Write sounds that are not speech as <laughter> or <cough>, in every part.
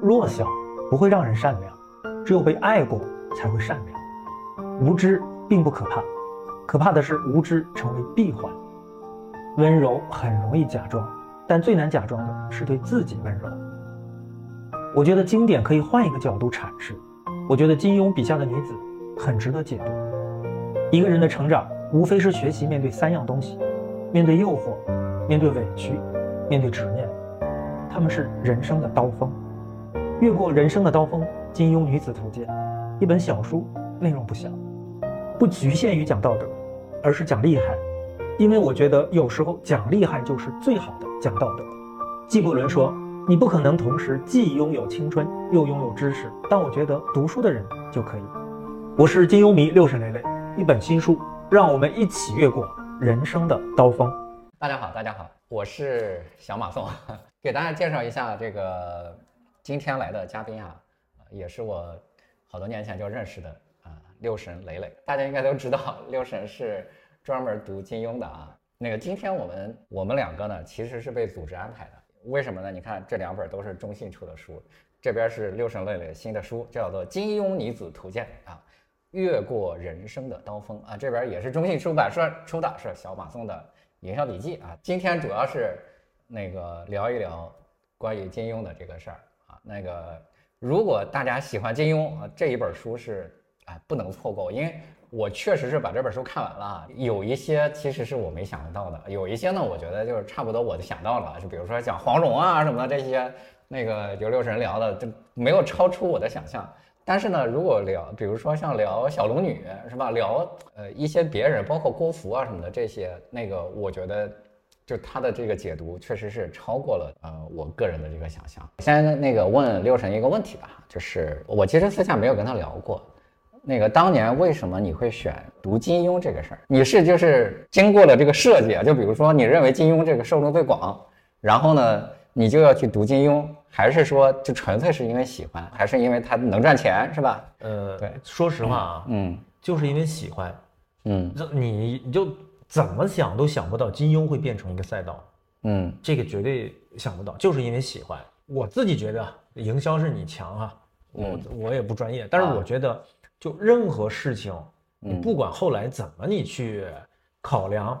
弱小不会让人善良，只有被爱过才会善良。无知并不可怕，可怕的是无知成为闭环。温柔很容易假装，但最难假装的是对自己温柔。我觉得经典可以换一个角度阐释。我觉得金庸笔下的女子很值得解读。一个人的成长，无非是学习面对三样东西：面对诱惑，面对委屈，面对执念。他们是人生的刀锋。越过人生的刀锋，《金庸女子图鉴》，一本小书，内容不小，不局限于讲道德，而是讲厉害。因为我觉得有时候讲厉害就是最好的讲道德。纪伯伦说。你不可能同时既拥有青春又拥有知识，但我觉得读书的人就可以。我是金庸迷六神磊磊，一本新书，让我们一起越过人生的刀锋。大家好，大家好，我是小马宋，<laughs> 给大家介绍一下这个今天来的嘉宾啊，也是我好多年前就认识的啊，六神磊磊。大家应该都知道，六神是专门读金庸的啊。那个今天我们我们两个呢，其实是被组织安排的。为什么呢？你看这两本都是中信出的书，这边是六神磊磊新的书，叫做《金庸女子图鉴》啊，越过人生的刀锋啊，这边也是中信出版社出的，是小马送的营销笔记啊。今天主要是那个聊一聊关于金庸的这个事儿。那个如果大家喜欢金庸啊，这一本书是啊不能错过，因为。我确实是把这本书看完了，有一些其实是我没想到的，有一些呢，我觉得就是差不多我就想到了，就比如说讲黄蓉啊什么的这些，那个有六神聊的就没有超出我的想象。但是呢，如果聊，比如说像聊小龙女是吧，聊呃一些别人，包括郭芙啊什么的这些，那个我觉得就他的这个解读确实是超过了呃我个人的这个想象。先那个问六神一个问题吧，就是我其实私下没有跟他聊过。那个当年为什么你会选读金庸这个事儿？你是就是经过了这个设计啊？就比如说你认为金庸这个受众最广，然后呢你就要去读金庸，还是说就纯粹是因为喜欢，还是因为他能赚钱，是吧？呃，对，说实话啊，嗯，就是因为喜欢，嗯，你你就怎么想都想不到金庸会变成一个赛道，嗯，这个绝对想不到，就是因为喜欢。我自己觉得营销是你强啊，我我也不专业，但是我觉得。就任何事情，你不管后来怎么你去考量、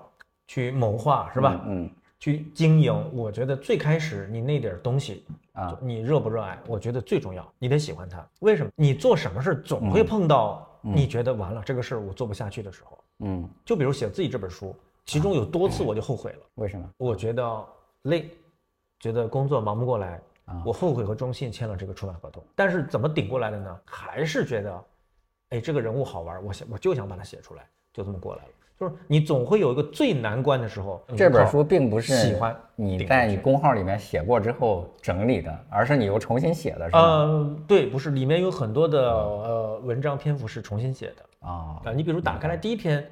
去谋划，是吧？嗯，去经营，我觉得最开始你那点东西啊，你热不热爱？我觉得最重要，你得喜欢它。为什么？你做什么事总会碰到你觉得完了这个事儿我做不下去的时候。嗯，就比如写自己这本书，其中有多次我就后悔了。为什么？我觉得累，觉得工作忙不过来啊，我后悔和中信签了这个出版合同。但是怎么顶过来的呢？还是觉得。哎，这个人物好玩，我想我就想把它写出来，就这么过来了。就是你总会有一个最难关的时候。这本书并不是喜欢你在你公号里面写过之后整理的，而是你又重新写的，是吗？嗯，对，不是，里面有很多的呃文章篇幅是重新写的啊。啊，你比如打开来第一篇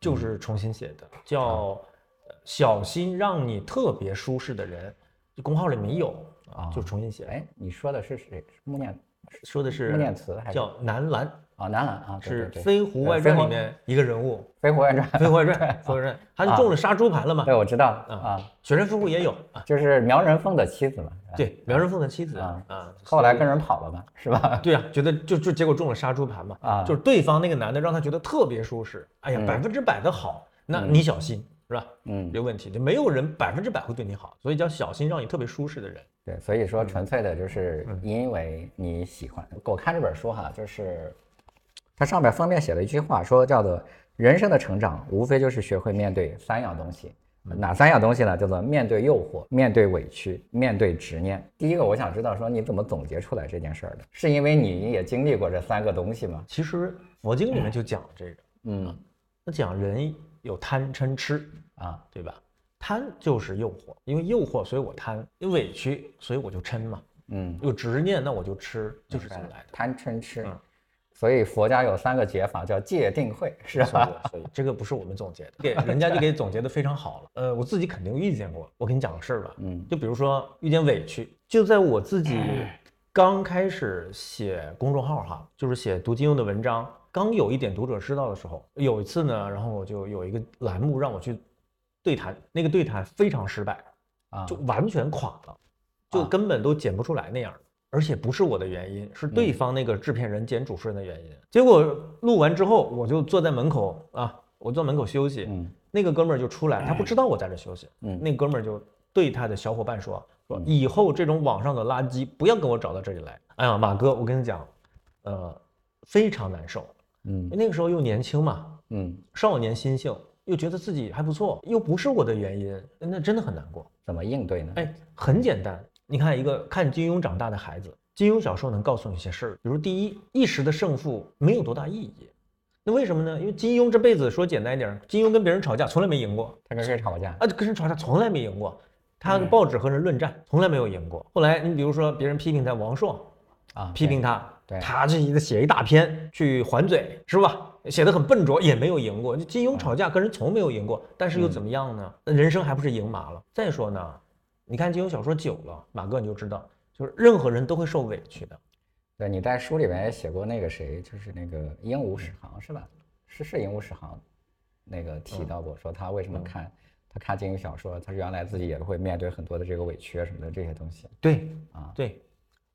就是重新写的，叫“小心让你特别舒适的人”，公号里没有啊，就重新写。哎，你说的是谁？穆念，说的是穆念慈，还是叫南兰。啊，男篮啊，是《飞狐外传》里面一个人物，<laughs>《飞狐外传》，《飞狐外传》，《飞狐外传》，他就中了杀猪盘了嘛？对，我知道啊。雪山夫妇也有，就是苗人凤的妻子嘛。对，苗人凤的妻子啊啊，后来跟人跑了嘛，是吧？对啊，觉得就就结果中了杀猪盘嘛啊，就是对方那个男的让他觉得特别舒适，哎呀，百分之百的好，那你小心是吧？嗯，有问题，就没有人百分之百会对你好，所以叫小心让你特别舒适的人。对，所以说纯粹的就是因为你喜欢。我看这本书哈，就是。它上面封面写了一句话，说叫做“人生的成长无非就是学会面对三样东西，哪三样东西呢？叫做面对诱惑、面对委屈、面对执念。第一个，我想知道说你怎么总结出来这件事儿的？是因为你也经历过这三个东西吗？其实佛经里面就讲这个，嗯，那讲人有贪嗔痴啊，对吧？贪就是诱惑，因为诱惑所以我贪；有委屈所以我就嗔嘛，嗯，有执念那我就吃，就是这么来的。贪嗔痴。所以佛家有三个解法，叫戒定慧，是吧？所以这个不是我们总结的，给人家就给总结的非常好了。呃，我自己肯定遇见过。我给你讲个事儿吧，嗯，就比如说遇见委屈，就在我自己 <clears throat> 刚开始写公众号哈，就是写读金庸的文章，刚有一点读者知道的时候，有一次呢，然后我就有一个栏目让我去对谈，那个对谈非常失败啊，就完全垮了，就根本都剪不出来那样而且不是我的原因，是对方那个制片人兼主持人的原因。结果录完之后，我就坐在门口啊，我坐门口休息。嗯那个哥们儿就出来，他不知道我在这休息。嗯那哥们儿就对他的小伙伴说：“说以后这种网上的垃圾不要跟我找到这里来。”哎呀，马哥，我跟你讲，呃，非常难受。嗯那个时候又年轻嘛，嗯，少年心性，又觉得自己还不错，又不是我的原因，那真的很难过。怎么应对呢？哎，很简单，你看一个看金庸长大的孩子，金庸小说能告诉你一些事儿，比如第一，一时的胜负没有多大意义。那为什么呢？因为金庸这辈子说简单一点，金庸跟别人吵架从来没赢过他跟谁吵架？啊，跟人吵架从来没赢过，他报纸和人论战从来没有赢过。后来你比如说别人批评他王朔，啊，批评他，对他这一写一大篇去还嘴，是吧？写的很笨拙，也没有赢过。金庸吵架跟人从没有赢过，但是又怎么样呢？那人生还不是赢麻了？再说呢，你看金庸小说久了，马哥你就知道，就是任何人都会受委屈的。对，你在书里面也写过那个谁，就是那个鹦鹉史航是吧？是是鹦鹉史航，那个提到过，说他为什么看他看金庸小说，他原来自己也会面对很多的这个委屈啊什么的这些东西对啊。对，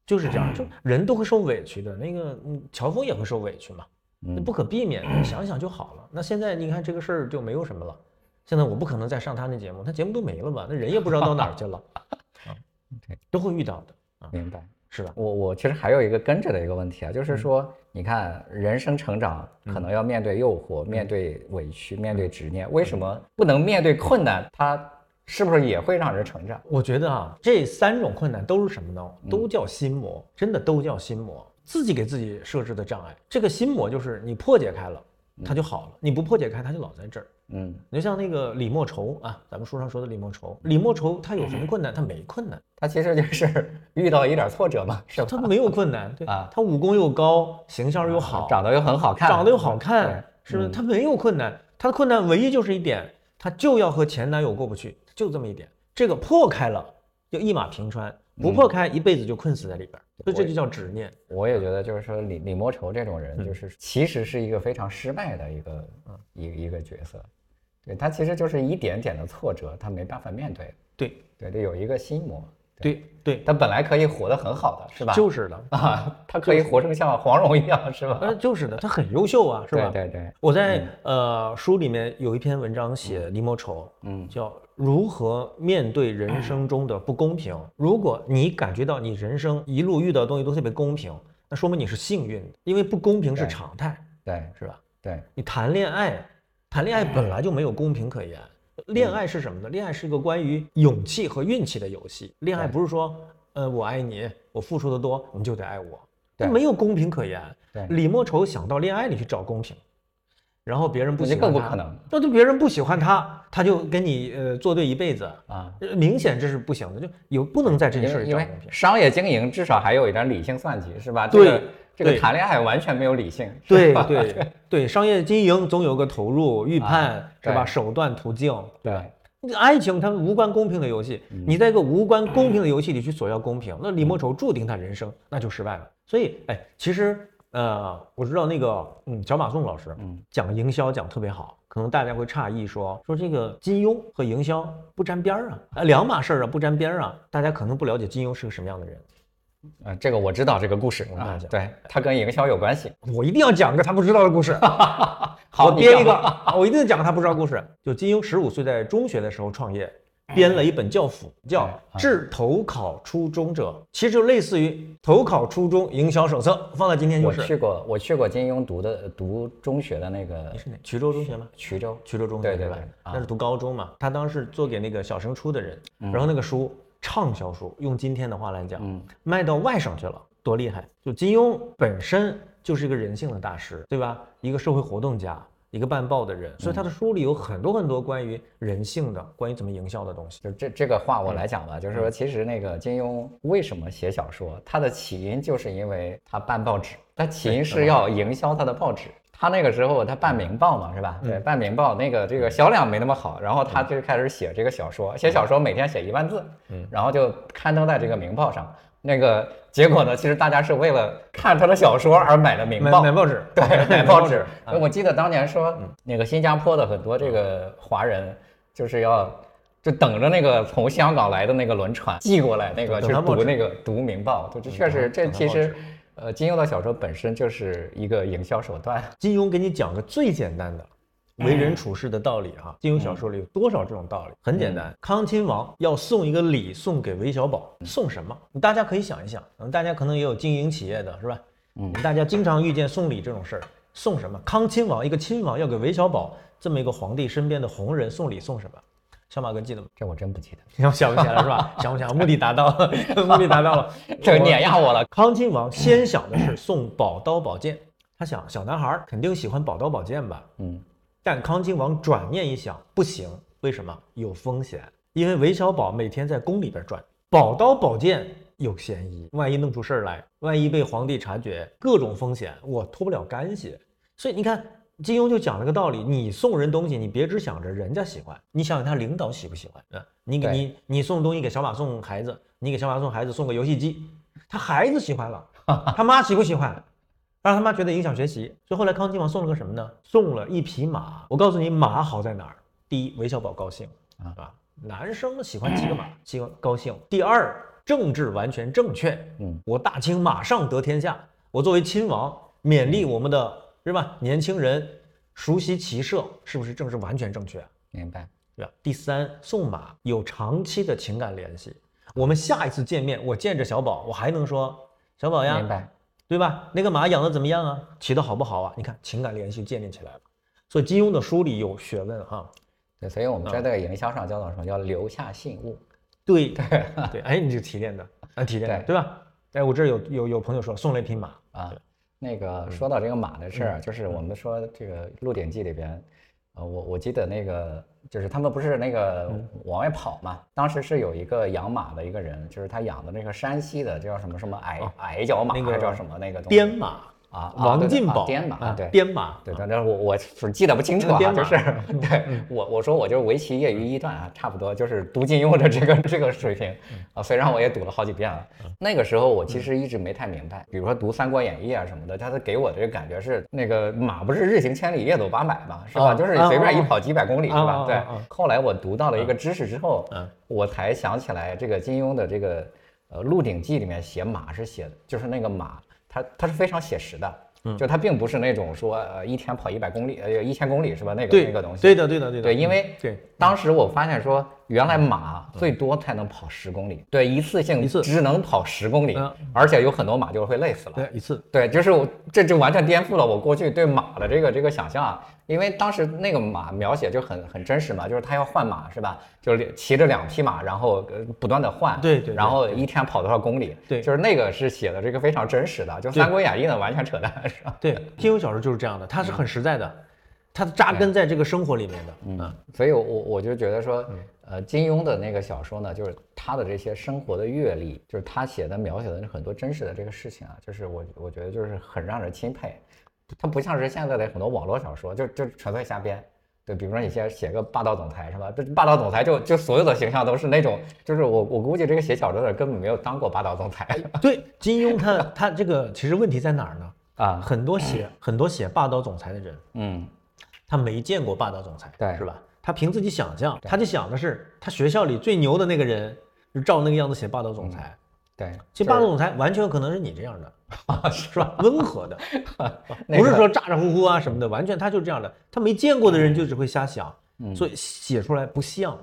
就是这样，就人都会受委屈的。那个，嗯，乔峰也会受委屈嘛，那嗯不可避免的，想想就好了。那现在你看这个事儿就没有什么了。现在我不可能再上他那节目，他节目都没了嘛？那人也不知道到哪儿去了，<laughs> 都会遇到的，啊，明白。是吧？我我其实还有一个跟着的一个问题啊，就是说，你看人生成长可能要面对诱惑、面对委屈、面对执念，为什么不能面对困难？它是不是也会让人成长？我觉得啊，这三种困难都是什么呢？都叫心魔，真的都叫心魔，自己给自己设置的障碍。这个心魔就是你破解开了，它就好了；你不破解开，它就老在这儿。嗯你就像那个李莫愁啊，咱们书上说的李莫愁，李莫愁他有什么困难？他没困难，他其实就是遇到一点挫折嘛，是吧？他没有困难，对啊他武功又高，形象又好，长得又很好看，长得又好看，是不是？嗯他没有困难，他的困难唯一就是一点，他就要和前男友过不去，就这么一点。这个破开了，就一马平川；不破开，一辈子就困死在里边儿。所以这就叫执念。我也觉得，就是说李李莫愁这种嗯人，就是其实是一个非常失败的一个一个一个角色。对他其实就是一点点的挫折，他没办法面对。对对，得有一个心魔。对对，他本来可以活得很好的，是吧？就是的，啊，他可以活成像黄蓉一样，是吧？呃，就是的，他很优秀啊，是吧？对对对，我在呃书里面有一篇文章写李莫愁，嗯叫如何面对人生中的不公平。如果你感觉到你人生一路遇到的东西都特别公平，那说明你是幸运的，因为不公平是常态，对是吧？对，你谈恋爱，谈恋爱本来就没有公平可言。恋爱是什么呢？恋爱是一个关于勇气和运气的游戏。恋爱不是说，呃，我爱你，我付出的多，你就得爱我，对没有公平可言。对李莫愁想到恋爱里去找公平，然后别人不喜欢他更不可能那就别人不喜欢他，他就跟你呃作对一辈子，啊。呃明显这是不行的，就有不能在这件事找公平。商业经营至少还有一点理性算计，是吧？对这个这个谈恋爱完全没有理性，对吧对 <laughs> 对，商业经营总有个投入、预判，啊是吧？手段、途径，对爱情它无关公平的游戏，嗯你在一个无关公平的游戏里去索要公平，那李莫愁注定他人生那就失败了。所以，哎，其实呃，我知道那个嗯，小马宋老师嗯讲营销讲得特别好，可能大家会诧异说说这个金庸和营销不沾边儿啊，啊两码事儿啊，不沾边儿啊，大家可能不了解金庸是个什么样的人。呃，这个我知道这个故事啊对，他跟营销有关系。我一定要讲个他不知道的故事。好我编一个，我一定讲个他不知道故事。就金庸十五岁在中学的时候创业，编了一本教辅，叫哎《致投考初中者》，其实就类似于《投考初中营销手册》，放在今天就是。我去过，我去过金庸读的读中学的那个你是哪？衢州中学吗？衢州，衢州中学对对对？啊那是读高中嘛。他当时做给那个小升初的人，嗯然后那个书畅销书，用今天的话来讲，嗯卖到外省去了，多厉害！就金庸本身就是一个人性的大师，对吧？一个社会活动家，一个办报的人，所以他的书里有很多很多关于人性的、关于怎么营销的东西。就这这个话我嗯来讲吧，就是说，其实那个金庸为什么写小说，他的起因就是因为他办报纸，他起因是要营销他的报纸。他那个时候他办《明报》嘛，是吧？嗯对，办《明报》那个这个销量没那么好，然后他就开始写这个小说，写小说每天写一万字，嗯然后就刊登在这个《明报》上。那个结果呢，其实大家是为了看他的小说而买的《明报》，买买报纸，<laughs> 对，买报纸。啊我记得当年说，那个新加坡的很多这个华人就是要就等着那个从香港来的那个轮船寄过来，那个去读那个读《明报》，就这确实，这其实，呃，金庸的小说本身就是一个营销手段。金庸给你讲个最简单的为人处事的道理哈。金庸小说里有多少这种道理？很简单，康亲王要送一个礼送给韦小宝，送什么？大家可以想一想，嗯，大家可能也有经营企业的是吧？嗯，大家经常遇见送礼这种事儿，送什么？康亲王一个亲王要给韦小宝这么一个皇帝身边的红人送礼，送什么？小马哥记得吗？这我真不记得，想想不起来了是吧？想不起来，目的达到了，目的达到了。<laughs> <laughs> 这碾压我了。康亲王先想的是送宝刀宝剑，他想小男孩肯定喜欢宝刀宝剑吧？嗯，但康亲王转念一想，不行，为什么？有风险，因为韦小宝每天在宫里边转，宝刀宝剑有嫌疑，万一弄出事儿来，万一被皇帝察觉，各种风险，我脱不了干系。所以你看，金庸就讲了个道理：你送人东西，你别只想着人家喜欢，你想想他领导喜不喜欢啊？你给你你送东西给小马送孩子，你给小马送孩子送个游戏机，他孩子喜欢了，<laughs> 他妈喜不喜欢？让他妈觉得影响学习，所以后来康亲王送了个什么呢？送了一匹马。我告诉你，马好在哪儿？第一，韦小宝高兴啊啊，男生喜欢骑个马，喜欢高兴。第二，政治完全正确，嗯，我大清马上得天下。我作为亲王，勉励我们的是吧？年轻人熟悉骑射，是不是政治完全正确？明白。对吧？第三，送马有长期的情感联系。我们下一次见面，我见着小宝，我还能说小宝呀，明白。对吧？那个马养的怎么样啊？骑的好不好啊？你看情感联系建立起来了。所以金庸的书里有学问哈。对，所以我们嗯在这个营销上叫做什么？叫留下信物。对对哎，你这个提炼的啊，提炼的对对吧？哎，我这儿有有有朋友说送了一匹马，啊，那个说到这个马的事嗯儿，就是我们说这个《鹿鼎记》里边，呃，我我记得那个就是他们不是那个嗯。往外跑嘛，当时是有一个养马的一个人，就是他养的那个山西的叫什么什么矮矮脚马，叫什么那个东西。鞭马，啊，王进宝，颠马，啊对。编码，对，啊但是我我是记得不清楚啊，就是对我我说我就是围棋业余一段啊，差不多就是读金庸的这个这个水平啊，虽然我也读了好几遍了。那个时候我其实一直没太明白，比如说读《三国演义》啊什么的，它的给我的这个感觉是那个马不是日行千里夜走八百嘛，是吧？啊就是随便一跑几百公里是吧？对。后来我读到了一个知识之后嗯，我才想起来这个金庸的这个呃《鹿鼎记》里面写马是写的，就是那个马，它它是非常写实的。嗯就它并不是那种说呃一天跑一百公里呃一千公里是吧？那个对那个东西。对的对的对的，对，因为对当时我发现说，原来马最多才能跑十公里，对，一次性一次只能跑十公里嗯，而且有很多马就会累死了。对一次，对，就是我这就完全颠覆了我过去对马的这个这个想象啊，因为当时那个马描写就很很真实嘛，就是他要换马是吧？就是骑着两匹马，然后呃不断的换，对对对然后一天跑多少公里，对就是那个是写的这个非常真实的，就《三国演义》呢完全扯淡是吧？对，金庸小说就是这样的，它是很实在的，它扎根在这个生活里面的，嗯，所以我，我我就觉得说，呃，金庸的那个小说呢，就是他的这些生活的阅历，就是他写的描写的很多真实的这个事情啊，就是我我觉得就是很让人钦佩。它不像是现在的很多网络小说，就就纯粹瞎编。对，比如说你先写个霸道总裁是吧？这霸道总裁就就所有的形象都是那种，就是我我估计这个写小说的人根本没有当过霸道总裁 <laughs> 对，金庸他他这个其实问题在哪儿呢？啊。很多写很多写霸道总裁的人，嗯，他没见过霸道总裁，对是吧？他凭自己想象，他就想的是他学校里最牛的那个人，就照那个样子写霸道总裁。对，其实霸道总裁完全有可能是你这样的，是吧？温和的，<laughs> 那个不是说咋咋呼呼啊什么的，完全他就这样的。他没见过的人就只会瞎想，嗯所以写出来不像。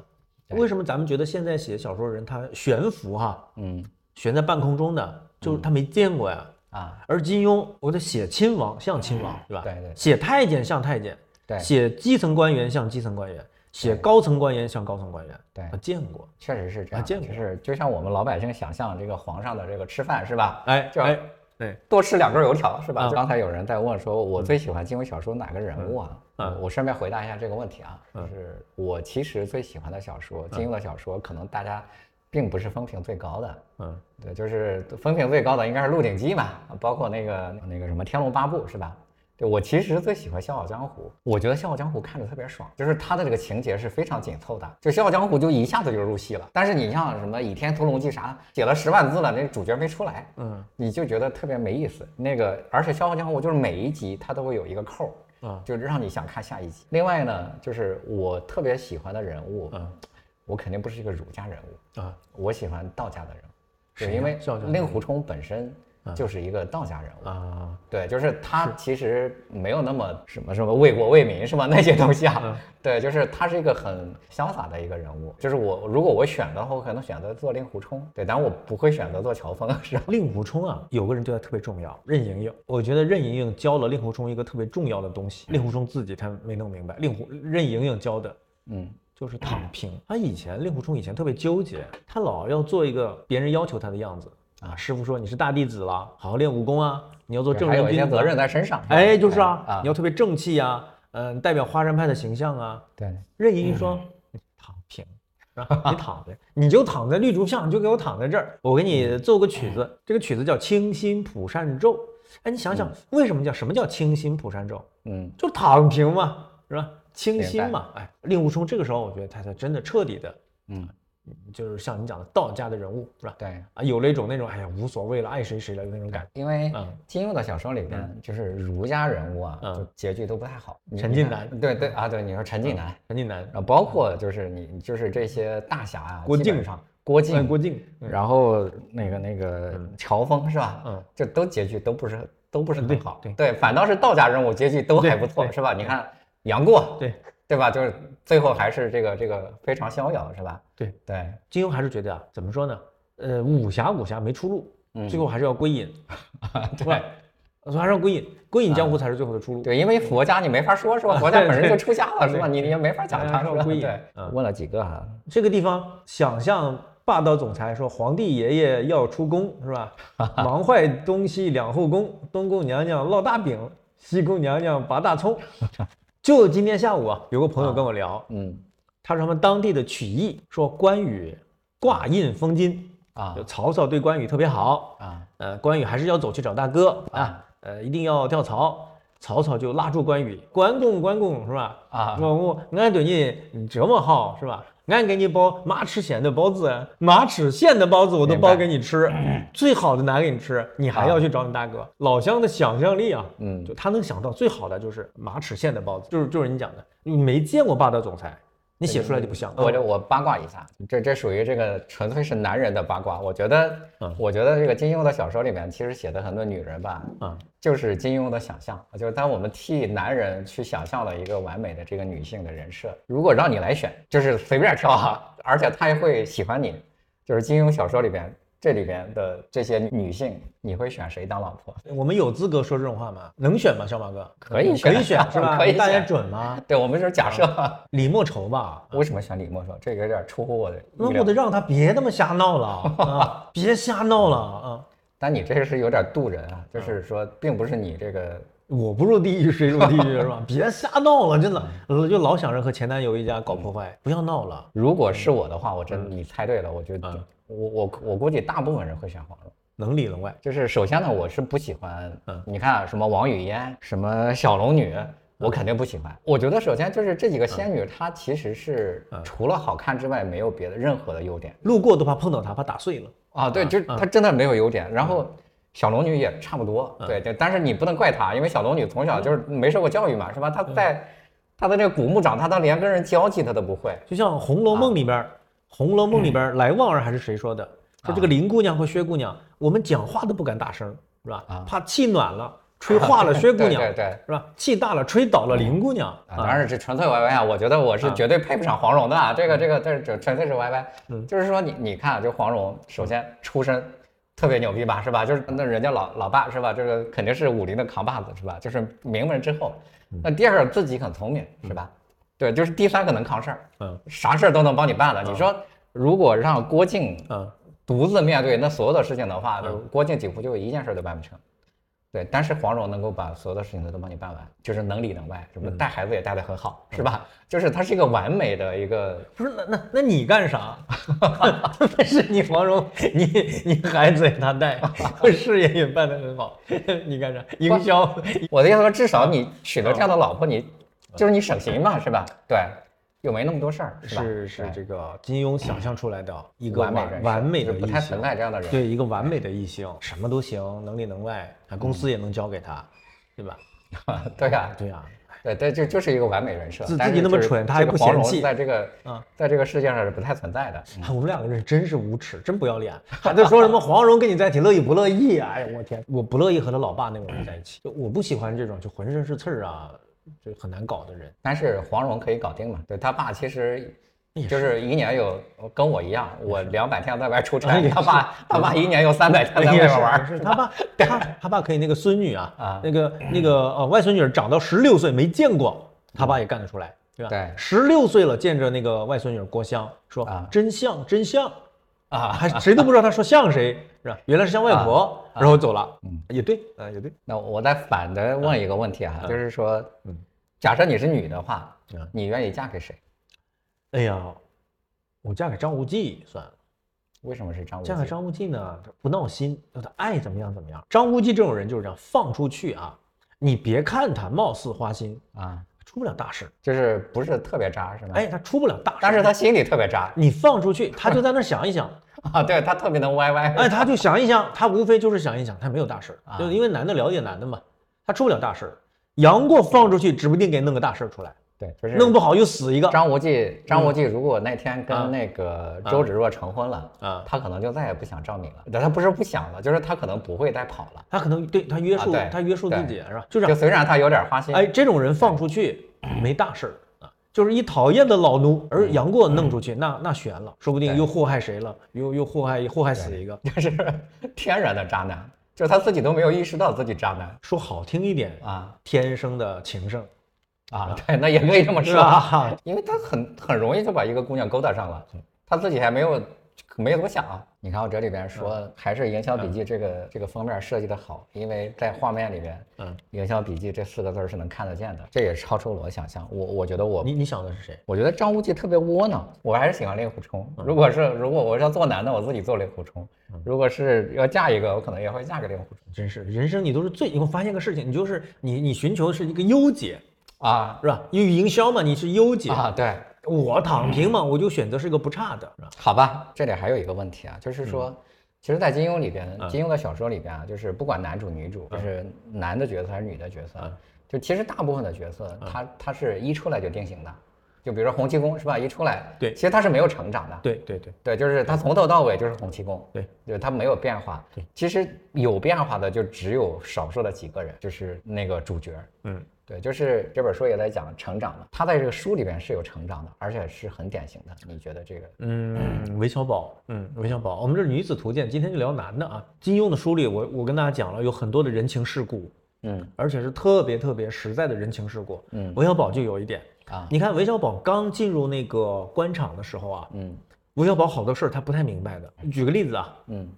为什么咱们觉得现在写小说的人他悬浮哈，嗯悬在半空中的，就是他没见过呀。啊，而金庸，我得写亲王像亲王，对吧？对对写太监像太监，对写基层官员像基层官员，写高层官员像高层官员。对我见过。确实是这样，啊见过就是就像我们老百姓想象这个皇上的这个吃饭是吧？就哎哎，对，多吃两根油条是吧？啊刚才有人在问说，我最喜欢金庸小说哪个人物啊？嗯我我顺便回答一下这个问题啊，就是我其实最喜欢的小说，金庸的小说，可能大家并不是风评最高的。嗯，对，就是风评最高的应该是《鹿鼎记》嘛，包括那个那个什么《天龙八部》是吧？对我其实最喜欢《笑傲江湖》，我觉得《笑傲江湖》看着特别爽，就是它的这个情节是非常紧凑的，就《笑傲江湖》就一下子就入戏了。但是你像什么《倚天屠龙记》啥，写了十万字了，那主角没出来，嗯你就觉得特别没意思。那个，而且《笑傲江湖》就是每一集它都会有一个扣儿，啊，就让你想看下一集。另外呢，就是我特别喜欢的人物，嗯我肯定不是一个儒家人物，啊，我喜欢道家的人物，谁对，因为令狐冲本身就是一个道家人物。啊，对，就是他其实没有那么什么什么为国为民是吧？那些东西啊，嗯对，就是他是一个很潇洒的一个人物。就是我如果我选的话，我可能选择做令狐冲，对，但我不会选择做乔峰，是吧？令狐冲啊，有个人对他特别重要，任盈盈。我觉得任盈盈教了令狐冲一个特别重要的东西，令狐冲自己他没弄明白，令狐任盈盈教的嗯就是躺平。他以前令狐冲以前特别纠结，他老要做一个别人要求他的样子啊。师傅说你是大弟子了，好好练武功啊，你要做正还人君子啊。有一些责任在身上。吧哎，就是啊，啊你，要特别正气啊、嗯、代表华山派的形象啊。对，任盈盈说：“你躺平？你躺着，你就躺在绿竹巷，你就给我躺在这儿。我给你奏个曲子，这个曲子叫《清心普善咒》。哎，你想想，为什么叫什么叫清心普善咒？嗯，就躺平嘛，是吧？清心嘛。哎，令狐冲这个时候，我觉得他才真的彻底的，嗯，就是像你讲的道家的人物，是吧？对。啊，有了一种那种哎呀无所谓了，爱谁谁了的那种感觉。因为嗯金庸的小说里边，就是儒家人物啊，嗯就结局都不太好。陈近南对对啊，对，你说陈近南，陈近南、然后包括就是你就是这些大侠啊，郭靖上郭哎靖，郭靖，嗯然后那个那个乔峰是吧？嗯，这都结局都不是都不是很好，对反倒是道家人物结局都还不错，是吧？你看杨过，对对吧？就是最后还是这个这个非常逍遥，是吧？对对，金庸还是觉得啊，怎么说呢？呃，武侠武侠没出路，嗯最后还是要归隐，<laughs> 对吧？所以还是要归隐，归隐江湖才是最后的出路。对，因为佛家你没法说，是吧？<laughs> 佛家本身就出家了，是吧？你你也没法讲他，是吧？还是要归隐对，嗯问了几个哈，这个地方想象霸道总裁说皇帝爷爷要出宫是吧？忙坏东西两后宫，东宫娘娘烙大饼，西宫娘娘拔大葱。就今天下午啊，有个朋友跟我聊，嗯他说他们当地的曲艺说关羽挂印封金，啊就曹操对关羽特别好，啊呃，关羽还是要走去找大哥啊，呃，一定要跳槽。曹操就拉住关羽，关公，关公是吧？啊我我俺对你这么好是吧？俺给你包马齿苋的包子，马齿苋的包子我都包给你吃，<clears throat> 最好的拿给你吃，你还要去找你大哥。老乡的想象力啊，嗯。就他能想到最好的就是马齿苋的包子，就是就是你讲的，你没见过霸道总裁，你写出来就不像。我这我八卦一下，这这属于这个纯粹是男人的八卦。我觉得，嗯。我觉得这个金庸的小说里面其实写的很多女人吧，嗯，就是金庸的想象，就是当我们替男人去想象了一个完美的这个女性的人设，如果让你来选，就是随便挑啊，而且他也会喜欢你，就是金庸小说里边这里边的这些女性，你会选谁当老婆？我们有资格说这种话吗？能选吗，小马哥？可以可以选选是吧？<laughs> 可以大家准吗？对我们就是假设，李莫愁吧，为什么选李莫愁？这个有点出乎我的那我得。让他别那么瞎闹了啊！<laughs> 别瞎闹了啊！<laughs> 但你这个是有点渡人啊，就是说，并不是你这个我不入地狱谁入地狱是吧？别瞎闹了，真的，呃就老想着和前男友一家搞破坏，不要闹了。如果是我的话，我真的你猜对了，我觉得嗯我我我估计大部分人会选黄蓉。能里能外，就是首先呢，我是不喜欢，嗯你看啊什么王语嫣，什么小龙女，我肯定不喜欢。我觉得首先就是这几个仙女，她其实是嗯除了好看之外，没有别的任何的优点路过都怕碰到她，怕打碎了。啊。对，嗯就是她真的没有优点。然后小龙女也差不多，嗯对对，但是你不能怪她，因为小龙女从小就是没受过教育嘛，是吧？她嗯在她的这个古墓长，她她连跟人交际她都不会。就像《红楼梦》里边，红楼梦》里边来旺儿还是谁说的？说这个林姑娘和薛姑娘，我们讲话都不敢大声，是吧啊？怕气暖了吹化了薛姑娘，对对对是吧？气大了吹倒了林姑娘啊，当然是这纯粹 YY 啊！我觉得我是绝对配不上黄蓉的啊！这个这个这这纯粹是 YY，嗯就是说你你看啊，这黄蓉首先出身特别牛逼吧，是吧？就是那人家老老爸是吧？这个肯定是武林的扛把子是吧？就是名门之后。嗯那第二自己很聪明是吧？对，就是第三个能扛事儿，嗯啥事儿都能帮你办了。你说如果让郭靖嗯独自面对那所有的事情的话，嗯郭靖几乎就一件事儿都办不成。对，但是黄蓉能够把所有的事情都帮你办完，就是能里能外，什么带孩子也带得很好，是吧？就是她是一个完美的一个，不是，那那那你干啥？<laughs> 但是你黄蓉，你你孩子也他带，<laughs> 事业也办得很好，你干啥？营销，我的意思说，至少你娶了这样的老婆，你就是你省心嘛，是吧？对，又没那么多事儿，是吧？是是这个金庸想象出来的一个完美人完美的就是不太存在这样的人。对一个完美的异性，什么都行，能里能外，啊，公司也能交给他，对吧？<laughs> 对啊，对呀、对对，就就是一个完美人设，自自己那么蠢他还不嫌弃在这个啊在这个世界上是不太存在的。<laughs> 啊我们两个人真是无耻，真不要脸，<laughs> 还在说什么黄蓉跟你在一起乐意不乐意啊？哎呀，我天，我不乐意和他老爸那种人在一起，就我不喜欢这种就浑身是刺儿啊，就很难搞的人。但是黄蓉可以搞定嘛？对他爸其实就是一年有跟我一样，我两百天在外出差，也他爸他爸一年有三百天在外玩他爸他他爸可以那个孙女啊啊那个那个呃外孙女儿长到十六岁没见过，他爸也干得出来，对吧？对十六岁了见着那个外孙女郭襄说啊真像真像，啊，还谁都不知道他说像谁是吧？原来是像外婆，然后走了，嗯也对啊也对，那我再反的问一个问题啊，嗯 <laughs> 就是说嗯，假设你是女的话嗯，你愿意嫁给谁？哎呀，我嫁给张无忌算了。为什么是张无忌？嫁给张无忌呢，他不闹心，他爱怎么样怎么样。张无忌这种人就是这样，放出去啊，你别看他貌似花心，啊，出不了大事。就是不是特别渣是吗？哎，，他出不了大事，但是他心里特别渣你放出去，他就在那想一想，<laughs> 啊，对他特别能歪歪。哎，他就想一想，他无非就是想一想，他没有大事啊，就是因为男的了解男的嘛，他出不了大事。杨过放出去，指不定给弄个大事出来，对，就是弄不好又死一个。张无忌，张无忌如果那天啊跟那个周芷若成婚了，啊他可能就再也不想赵敏了。但他不是不想了，就是他可能不会再跑了。他可能对他约束，啊他约束自己是吧？就是就虽然他有点花心，哎，这种人放出去没大事儿啊，就是一讨厌的老奴，而杨过弄出去，那那悬了，说不定又祸害谁了，又又祸害祸害死一个。<laughs> 就是天然的渣男，就是他自己都没有意识到自己渣男说好听一点，啊天生的情圣，啊，对，那也可以这么说啊，<laughs> 因为他很很容易就把一个姑娘勾搭上了，他自己还没有没有多想啊。你看我这里边说，还是营销笔记这个这个封面设计的好，因为在画面里边，嗯，营销笔记这四个字儿是能看得见的，这也超出了我想象。我我觉得我你你想的是谁？我觉得张无忌特别窝囊，我还是喜欢令狐冲。如果是如果我是要做男的，我自己做令狐冲；如果是要嫁一个，我可能也会嫁给令狐冲真是人生你都是最，你会发现个事情，你就是你你寻求的是一个优解，啊。是吧？因为营销嘛，你是优解，啊！对，我躺平嘛，我就选择是一个不差的，好吧，这里还有一个问题啊，就是说，其实，在金庸里边，嗯。金庸的小说里边啊，就是不管男主女主，就是男的角色还是女的角色嗯，就其实大部分的角色，他他是一出来就定型的，就比如说洪七公是吧？一出来，对其实他是没有成长的，对对对，对，就是他从头到尾就是洪七公，对，就是他没有变化。对，其实有变化的就只有少数的几个人，就是那个主角。嗯，对，就是这本书也在讲成长嘛，他在这个书里边是有成长的，而且是很典型的。你觉得这个？嗯，韦小宝，嗯，韦小宝，我们这女子图鉴，今天就聊男的啊。金庸的书里，我我跟大家讲了，有很多的人情世故，嗯而且是特别特别实在的人情世故。嗯韦小宝就有一点，啊你看韦小宝刚进入那个官场的时候啊，嗯韦小宝好多事儿他不太明白的。举个例子啊，嗯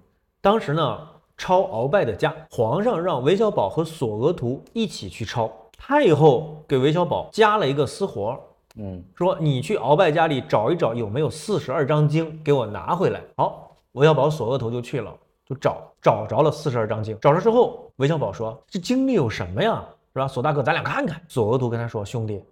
当时呢抄鳌拜的家，皇上让韦小宝和索额图一起去抄，太后给韦小宝加了一个私活，嗯说你去鳌拜家里找一找有没有四十二章经，给我拿回来。好，韦小宝索额头就去了，就找找着了四十二章经。找着之后，韦小宝说：“这经里有什么呀？是吧？索大哥，咱俩看看。”索额图跟他说：“兄弟，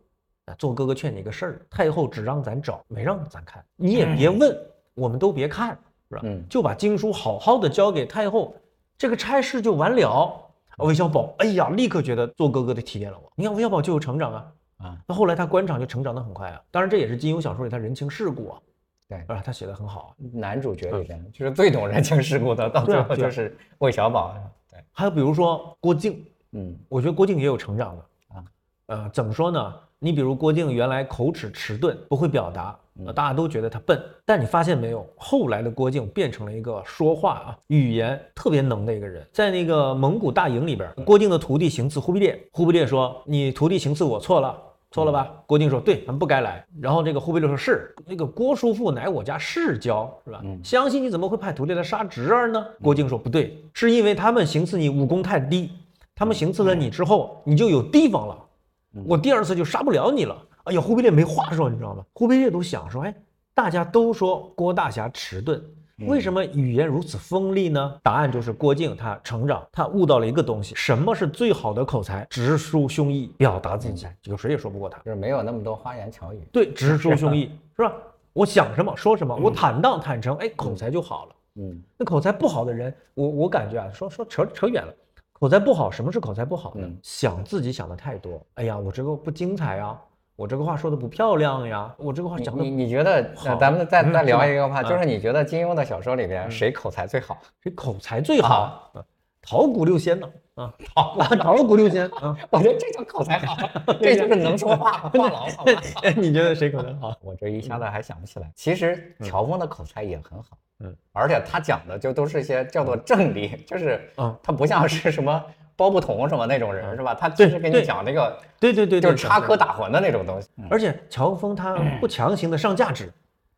啊，做哥哥劝你个事儿，太后只让咱找，没让咱看，你也别问，我们都别看，是吧？嗯就把经书好好的交给太后，这个差事就完了。”韦小宝，哎呀，立刻觉得做哥哥的体验了我。你看韦小宝就有成长啊，啊，那后来他官场就成长的很快啊，当然这也是金庸小说里他人情世故啊，对啊，他写的很好啊。男主角里边就是最懂人情世故的，到最后就是韦小宝。对，还有比如说郭靖，嗯我觉得郭靖也有成长的啊，呃，怎么说呢？你比如郭靖原来口齿迟钝，不会表达，呃大家都觉得他笨，但你发现没有，后来的郭靖变成了一个说话啊、语言特别能的一个人。在那个蒙古大营里边，郭靖的徒弟行刺忽必烈，忽必烈说：“你徒弟行刺我错了。”错了吧？郭靖说：“对，咱们不该来。”然后这个忽必烈说：“是那个郭叔父乃我家世交，是吧？嗯相信你怎么会派徒弟来杀侄儿呢？”郭靖说：“不对，是因为他们行刺你武功太低，他们行刺了你之后，你就有地方了。我第二次就杀不了你了。哎呀，忽必烈没话说，你知道吗？忽必烈都想说，哎，大家都说郭大侠迟钝，为什么语言如此锋利呢？答案就是郭靖他成长，他悟到了一个东西，什么是最好的口才？直抒胸臆，表达自己，这个谁也说不过他。就是没有那么多花言巧语。对，直抒胸臆 <laughs> 是吧？我想什么说什么，我坦荡坦诚，哎，口才就好了。嗯那口才不好的人，我我感觉啊，说说扯扯远了。口口才不好，什么是口才不好呢？嗯想自己想的太多。哎呀，我这个不精彩呀，我这个话说的不漂亮呀，我这个话讲的你你觉得，咱们再再聊一个话，就嗯是你觉得金庸的小说里边谁口才最好？谁口才最好？啊桃谷六仙呢？啊，好，桃谷六仙啊，<laughs> 我觉得这叫口才好，<laughs> 这就是能说话，话痨，好吧？<laughs> 你觉得谁口才好？我这一下子还想不起来。其实乔峰的口才也很好，嗯，而且他讲的就都是一些叫做正理，就是嗯他不像是什么包不同什么那种人，是吧？他对其实给你讲那个对对对，就是插科。打诨的那种东西。嗯而且乔峰他不强行的上价值，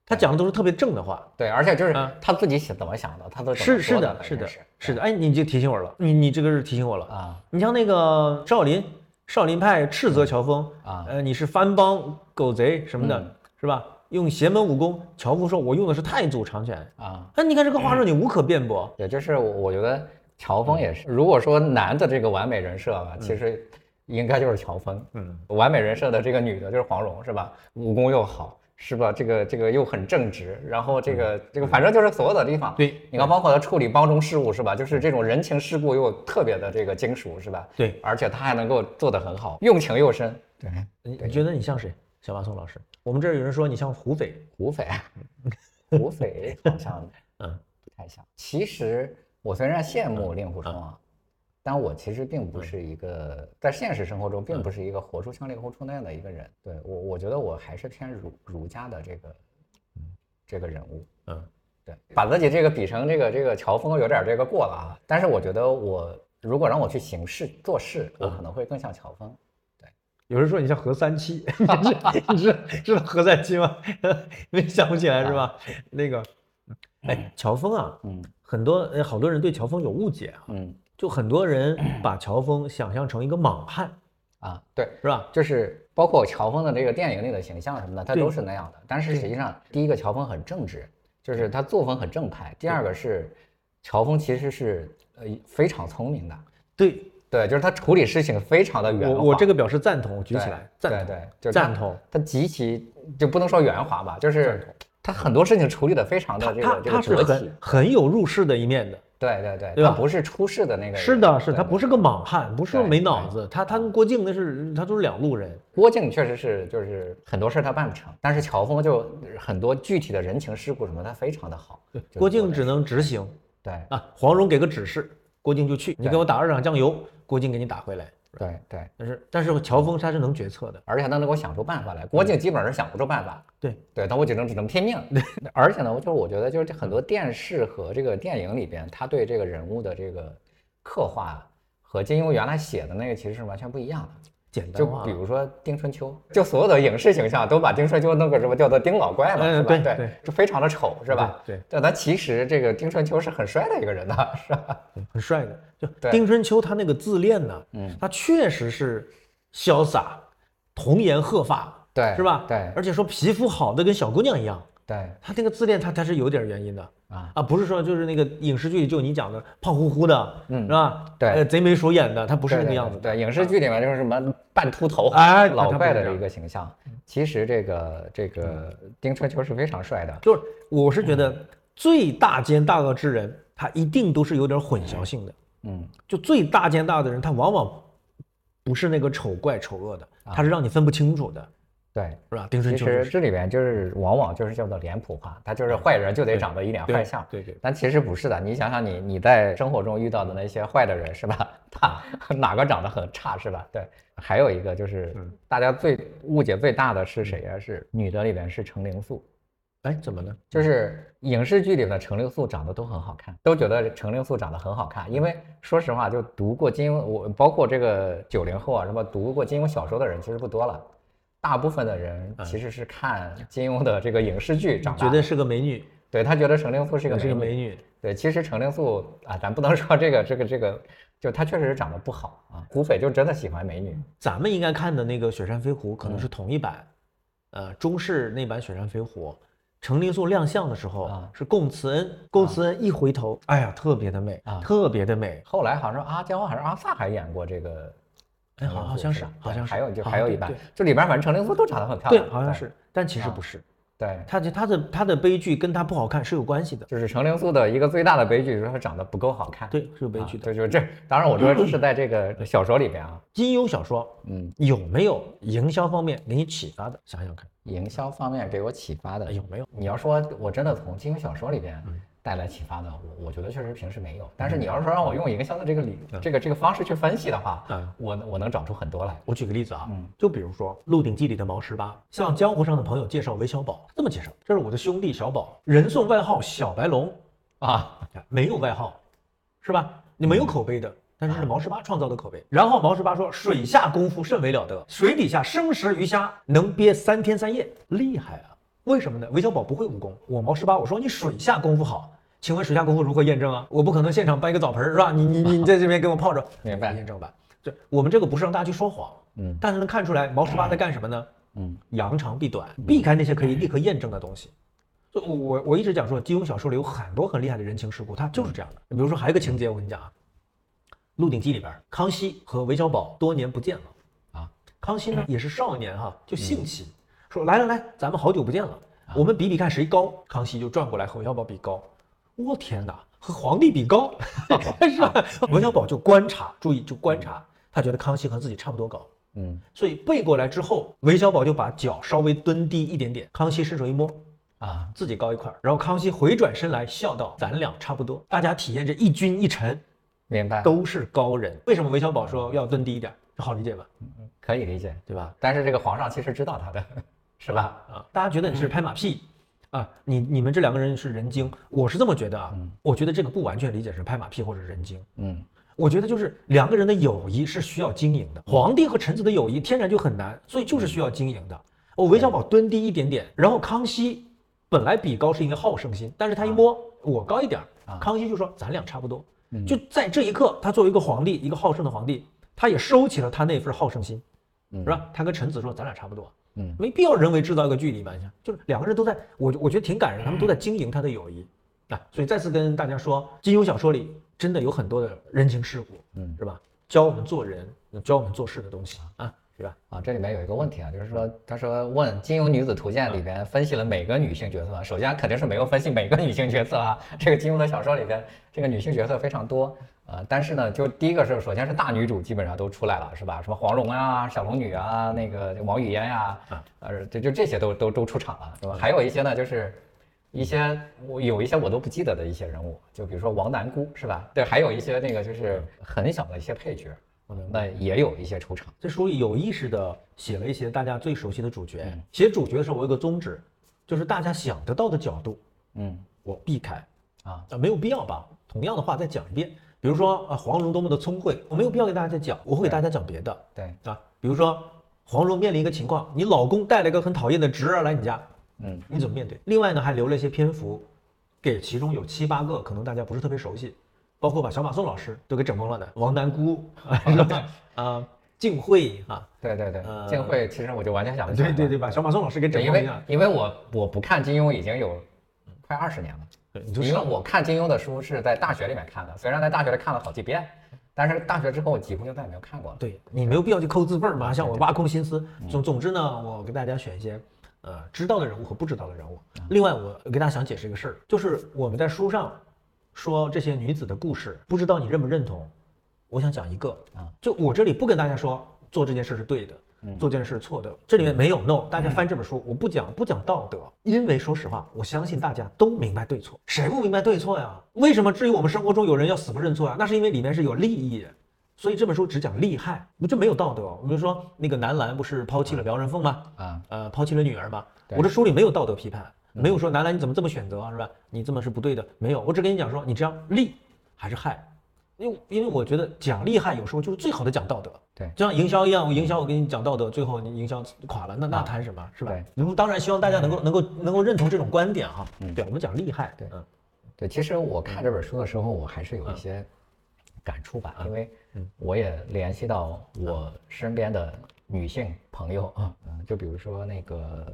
他讲的都是特别正的话。对，而且就是嗯他自己想怎么想的，他都怎么是是的，是的是，的。哎，你就提醒我了，你你这个是提醒我了。啊你像那个少林，少林派斥责乔峰啊呃，你是番邦狗贼什么的，嗯是吧？用邪门武功，乔峰说我用的是太祖长拳。啊！哎，你看这个话说你无可辩驳。也就是我我觉得乔峰也是，如果说男的这个完美人设吧，其实应该就是乔峰。嗯，完美人设的这个女的就是黄蓉，是吧？武功又好，是吧？这个这个又很正直，然后这个这个反正就是所有的地方，对你看，包括他处理帮中事务，是吧？就是这种人情世故又特别的这个精熟，是吧？对，而且他还能够做得很好，用情又深。对，你你觉得你像谁？小马宋老师，我们这儿有人说你像胡斐。胡斐，<laughs> 胡斐好像嗯不太像。其实我虽然羡慕令狐冲啊，但我其实并不是一个在现实生活中并不是一个活出像令狐冲那样的一个人。对我，我觉得我还是偏儒儒家的这个这个人物。嗯，对，把自己这个比成这个这个乔峰有点这个过了啊。但是我觉得我如果让我去行事做事，我可能会更像乔峰。有人说你像何三七，<laughs> 你知你知知道何三七吗？<laughs> 没想不起来是吧？那个，哎，乔峰啊，嗯很多呃好多人对乔峰有误解啊，嗯就很多人把乔峰想象成一个莽汉，啊，对，是吧？就是包括乔峰的这个电影里的形象什么的，他都是那样的。但是实际上，第一个乔峰很正直，就是他作风很正派；第二个是乔峰其实是呃非常聪明的，对对，就是他处理事情非常的圆滑。我我这个表示赞同，我举起来，赞同，对对，就是赞同。他极其就不能说圆滑吧，就是他很多事情处理的非常的他这个这他他是很。很有入世的一面的，对对对，对吧他不是出事的那个人。是的，是对他不是个莽汉，不是没脑子，他他跟郭靖那是他都是两路人，郭靖确实是，就是很多事儿他办不成，但是乔峰就很多具体的人情世故什么，他非常的好。就是郭靖只能执行对啊，黄蓉给个指示，郭靖就去，你给我打二两酱油，郭靖给你打回来。对对，但是但是乔峰他是能决策的，而且他能给我想出办法来。郭靖基本上是想不出办法，对对，但我只能只能拼命。对 <laughs> 而且呢，我就是我觉得就是这很多电视和这个电影里边，他对这个人物的这个刻画和金庸原来写的那个其实是完全不一样的。就简单化比。如说丁春秋，就所有的影视形象都把丁春秋弄个什么叫做丁老怪了，嗯是吧？对对就非常的丑，是吧？对对但他其实这个丁春秋是很帅的一个人呢，是吧？很帅的。就丁春秋他那个自恋呢，嗯他确实是潇洒，童颜鹤发，对，是吧？对而且说皮肤好的跟小姑娘一样，对他那个自恋他他是有点原因的啊，啊，不是说就是那个影视剧里就你讲的胖乎乎的，嗯是吧？对呃，贼眉鼠眼的，他不不是那个样子的。对，影视剧里面就是什么半秃头、<laughs> 哎老怪的一个形象。其实这个这个丁春秋是非常帅的。就是我是觉得最大奸大恶之人，他一定都是有点混淆性的。嗯，就最大奸大恶的人，他往往不是那个丑怪丑恶的，他是让你分不清楚的，对。是吧？丁春啊其秋就是实这里边就是往往就是叫做脸谱化，他就是坏人就得长得一脸坏相。对对但其实不是的，你想想你你在生活中遇到的那些坏的人是吧？他 <laughs> 哪个长得很差是吧？对，还有一个就是嗯大家最误解最大的是谁呀、是女的里边是程灵素，哎，怎么呢？就是影视剧里的程灵素长得都很好看，都觉得程灵素长得很好看。因为说实话，就读过金庸，我包括这个九零后啊，什么读过金庸小说的人其实不多了，大部分的人其实是看金庸的这个影视剧长。觉得是个美女，对他觉得程灵素是个是个美女。对，其实程灵素啊，咱不能说这个这个这个，就她确实是长得不好啊。胡斐就真的喜欢美女。咱们应该看的那个《雪山飞狐》可能嗯是同一版，呃，中式那版《雪山飞狐》，程灵素亮相的时候啊是贡慈恩，贡慈恩一回头，哎呀，特别的美啊特别的美。后来好像阿娇还是阿萨还演过这个哎好好像是好像是还有就还有一版像对对，就里边反正程灵素都长得很漂亮。对好像是，但其实不是，对，他就他的他的悲剧跟他不好看是有关系的，就是程灵素的一个最大的悲剧，就是她长得不够好看。对，是有悲剧的。就是这。当然，我说这是在这个小说里边啊，金庸小说嗯，有没有营销方面给你启发的？想想看，营销方面给我启发的有没有？你要说我真的从金庸小说里边带来启发的，我我觉得确实平时没有。但是你要是说让我用营销的这个理这个这个方式去分析的话嗯，我我能找出很多来。我举个例子啊，嗯就比如说《鹿鼎记》里的毛十八，向江湖上的朋友介绍韦小宝，这么介绍：这是我的兄弟小宝，人送外号小白龙，啊，没有外号，是吧？你没有口碑的，但是是毛十八创造的口碑。然后毛十八说，水下功夫甚为了得，水底下生食鱼虾能憋三天三夜，厉害啊！为什么呢？韦小宝不会武功，我毛十八我说你水下功夫好。请问水下功夫如何验证啊？我不可能现场搬一个澡盆儿是吧？你你你你在这边给我泡着，<laughs> 明白验证吧。这我们这个不是让大家去说谎，嗯但是能看出来毛十八在干什么呢？嗯扬长避短，避开那些可以立刻验证的东西。就我我我一直讲说，金庸小说里有很多很厉害的人情世故，它就是这样的。比如说还有一个情节，我跟你讲啊，《鹿鼎记》里边，康熙和韦小宝多年不见了啊。康熙呢 <clears throat> 也是少年哈，就兴起，说来来来，咱们好久不见了，我们比比看谁高。康熙就转过来和韦小宝比高，我天哪，和皇帝比高，<laughs> 是吧？<laughs> 韦小宝就观察，注意就观察，他觉得康熙和自己差不多高。嗯所以背过来之后，韦小宝就把脚稍微蹲低一点点，康熙伸手一摸，啊，自己高一块儿，然后康熙回转身来笑道：“咱俩差不多。”大家体验这一君一臣明白，都是高人。为什么韦小宝说要蹲低一点？这好理解吧？嗯可以理解。对吧？但是这个皇上其实知道他的，<laughs> 是吧？啊，大家觉得你是拍马屁啊？你你们这两个人是人精，我是这么觉得啊。我觉得这个不完全理解是拍马屁或者人精。嗯我觉得就是两个人的友谊是需要经营的，皇帝和臣子的友谊天然就很难，所以就是需要经营的。我，韦小宝蹲低一点点，然后康熙本来比高是因为好胜心，但是他一摸我高一点儿，康熙就说咱俩差不多。就在这一刻，他作为一个皇帝，一个好胜的皇帝，他也收起了他那份好胜心，是吧？他跟臣子说咱俩差不多，嗯没必要人为制造一个距离嘛。你看，就是两个人都在，我我觉得挺感人，他们都在经营他的友谊啊。所以再次跟大家说，金庸小说里真的有很多的人情世故，嗯是吧？教我们做人、教我们做事的东西啊，是吧？啊，这里面有一个问题啊，就是说，他说问《金庸女子图鉴》里边分析了每个女性角色，首先肯定是没有分析每个女性角色啊。这个金庸的小说里边，这个女性角色非常多，呃，但是呢，就第一个是，首先是大女主基本上都出来了，是吧？什么黄蓉啊、小龙女啊、那个王语嫣呀、呃，就就这些都都都出场了，是吧？还有一些呢，就是一些我有一些我都不记得的一些人物，就比如说王南姑，是吧？对，还有一些那个就是很小的一些配角，那也有一些出场。这书里有意识的写了一些大家最熟悉的主角。嗯写主角的时候，我有个宗旨，就是大家想得到的角度，嗯我避开啊，啊，没有必要吧同样的话再讲一遍。比如说啊，黄蓉多么的聪慧，我没有必要给大家再讲，我会给大家讲别的对，啊。比如说黄蓉面临一个情况，你老公带了一个很讨厌的侄儿来你家，嗯你怎么面对？另外呢，还留了一些篇幅，给其中有七八个可能大家不是特别熟悉，包括把小马宋老师都给整懵了的王南姑，是吧？啊，静慧啊，<laughs> 对对对，呃晋慧其实我就完全想不起来了。对对对，把小马宋老师给整对，因为。因为我我不看金庸已经有快二十年了，对你就因为我看金庸的书是在大学里面看的，虽然在大学里看了好几遍，但是大学之后我几乎就再也没有看过了。对你没有必要去抠字辈儿嘛，像我挖空心思。嗯总总之呢，我给大家选一些呃知道的人物和不知道的人物。嗯另外，我给大家想解释一个事儿，就是我们在书上说这些女子的故事，不知道你认不认同？我想讲一个啊，就我这里不跟大家说做这件事是对的。嗯做这件事错的，这里面没有 no。大家翻这本书，我不讲不讲道德，因为说实话，我相信大家都明白对错，谁不明白对错呀？为什么至于我们生活中有人要死不认错呀？那是因为里面是有利益的。所以这本书只讲利害，就没有道德。比如说那个男篮不是抛弃了苗人凤吗？啊，呃，抛弃了女儿吗？我这书里没有道德批判，没有说男篮你怎么这么选择啊，是吧？你这么是不对的，没有。我只跟你讲说，你这样利还是害？因为因为我觉得讲厉害有时候就是最好的讲道德。对就像营销一样，我营销我跟你讲道德，最后你营销垮了，那那谈什么是吧对？然后当然希望大家能够能够能够认同这种观点哈。嗯对，我们讲厉害。对嗯对，其实我看这本书的时候，我还是有一些感触吧，因为我也联系到我身边的女性朋友啊，嗯，就比如说那个